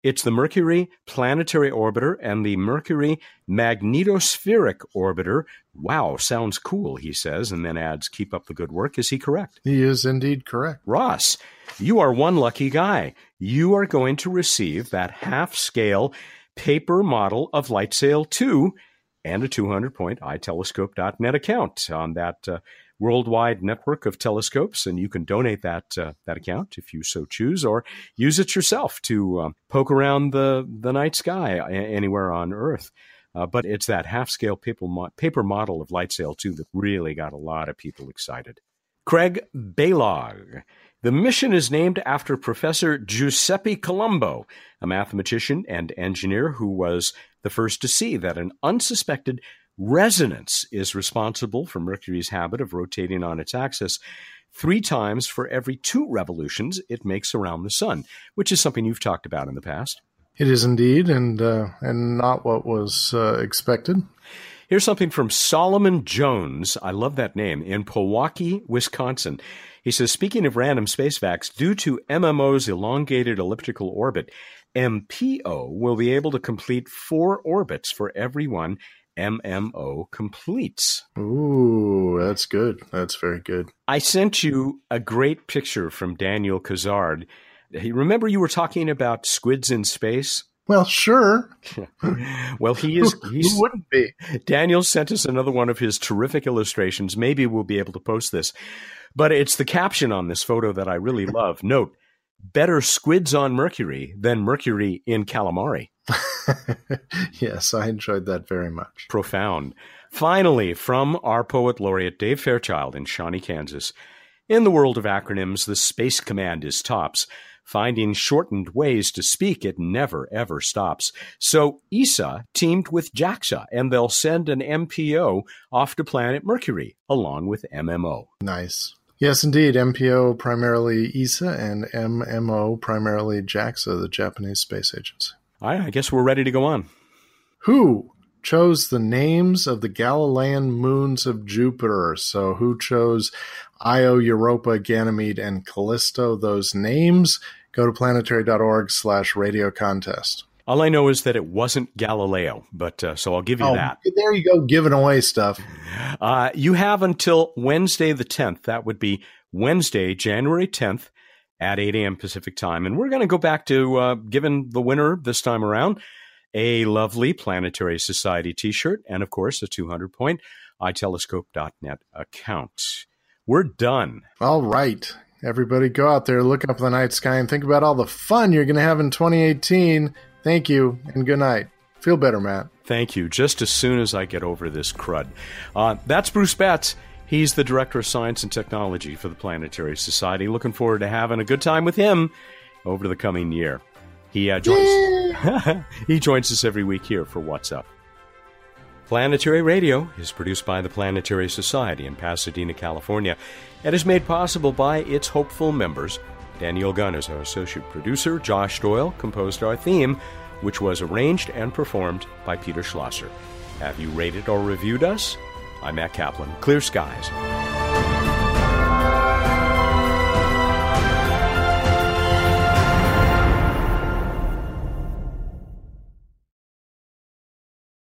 it's the Mercury Planetary Orbiter and the Mercury Magnetospheric Orbiter. Wow, sounds cool, he says, and then adds, Keep up the good work. Is he correct? He is indeed correct. Ross, you are one lucky guy. You are going to receive that half scale paper model of LightSail 2 and a 200 point itelescope.net account on that. Uh, worldwide network of telescopes, and you can donate that uh, that account if you so choose, or use it yourself to um, poke around the the night sky anywhere on Earth. Uh, but it's that half scale paper, mo- paper model of LightSail 2 that really got a lot of people excited. Craig Baylog. The mission is named after Professor Giuseppe Colombo, a mathematician and engineer who was the first to see that an unsuspected Resonance is responsible for Mercury's habit of rotating on its axis three times for every two revolutions it makes around the sun, which is something you've talked about in the past. It is indeed, and uh, and not what was uh, expected. Here's something from Solomon Jones. I love that name in Pewaukee, Wisconsin. He says, speaking of random space facts, due to MMO's elongated elliptical orbit, MPO will be able to complete four orbits for every one MMO completes. Ooh, that's good. That's very good. I sent you a great picture from Daniel Cazard. Remember, you were talking about squids in space? Well, sure. well, he is. He's, Who wouldn't be? Daniel sent us another one of his terrific illustrations. Maybe we'll be able to post this. But it's the caption on this photo that I really love. Note better squids on Mercury than Mercury in calamari. yes, I enjoyed that very much. Profound. Finally, from our poet laureate Dave Fairchild in Shawnee, Kansas. In the world of acronyms, the Space Command is tops. Finding shortened ways to speak, it never ever stops. So ESA teamed with JAXA, and they'll send an MPO off to planet Mercury along with MMO. Nice. Yes, indeed. MPO primarily ESA and MMO primarily JAXA, the Japanese Space Agency. I guess we're ready to go on. Who chose the names of the Galilean moons of Jupiter? So, who chose Io, Europa, Ganymede, and Callisto? Those names go to planetary.org slash radio contest. All I know is that it wasn't Galileo, but uh, so I'll give you oh, that. There you go, giving away stuff. Uh, you have until Wednesday the 10th. That would be Wednesday, January 10th at 8 a.m. Pacific time. And we're going to go back to uh, giving the winner this time around a lovely Planetary Society t shirt and, of course, a 200 point itelescope.net account. We're done. All right. Everybody go out there, look up the night sky, and think about all the fun you're going to have in 2018 Thank you and good night. Feel better, Mat. Thank you. Just as soon as I get over this crud. Uh, that's Bruce Betts. He's the Director of Science and Technology for the Planetary Society. Looking forward to having a good time with him over the coming year. He uh, joins. he joins us every week here for What's Up. Planetary Radio is produced by the Planetary Society in Pasadena, California, and is made possible by its hopeful members Daniel Gunn is our associate producer. Josh Doyle composed our theme, which was arranged and performed by Peter Schlosser. Have you rated or reviewed us? I'm Mat Kaplan. Clear skies.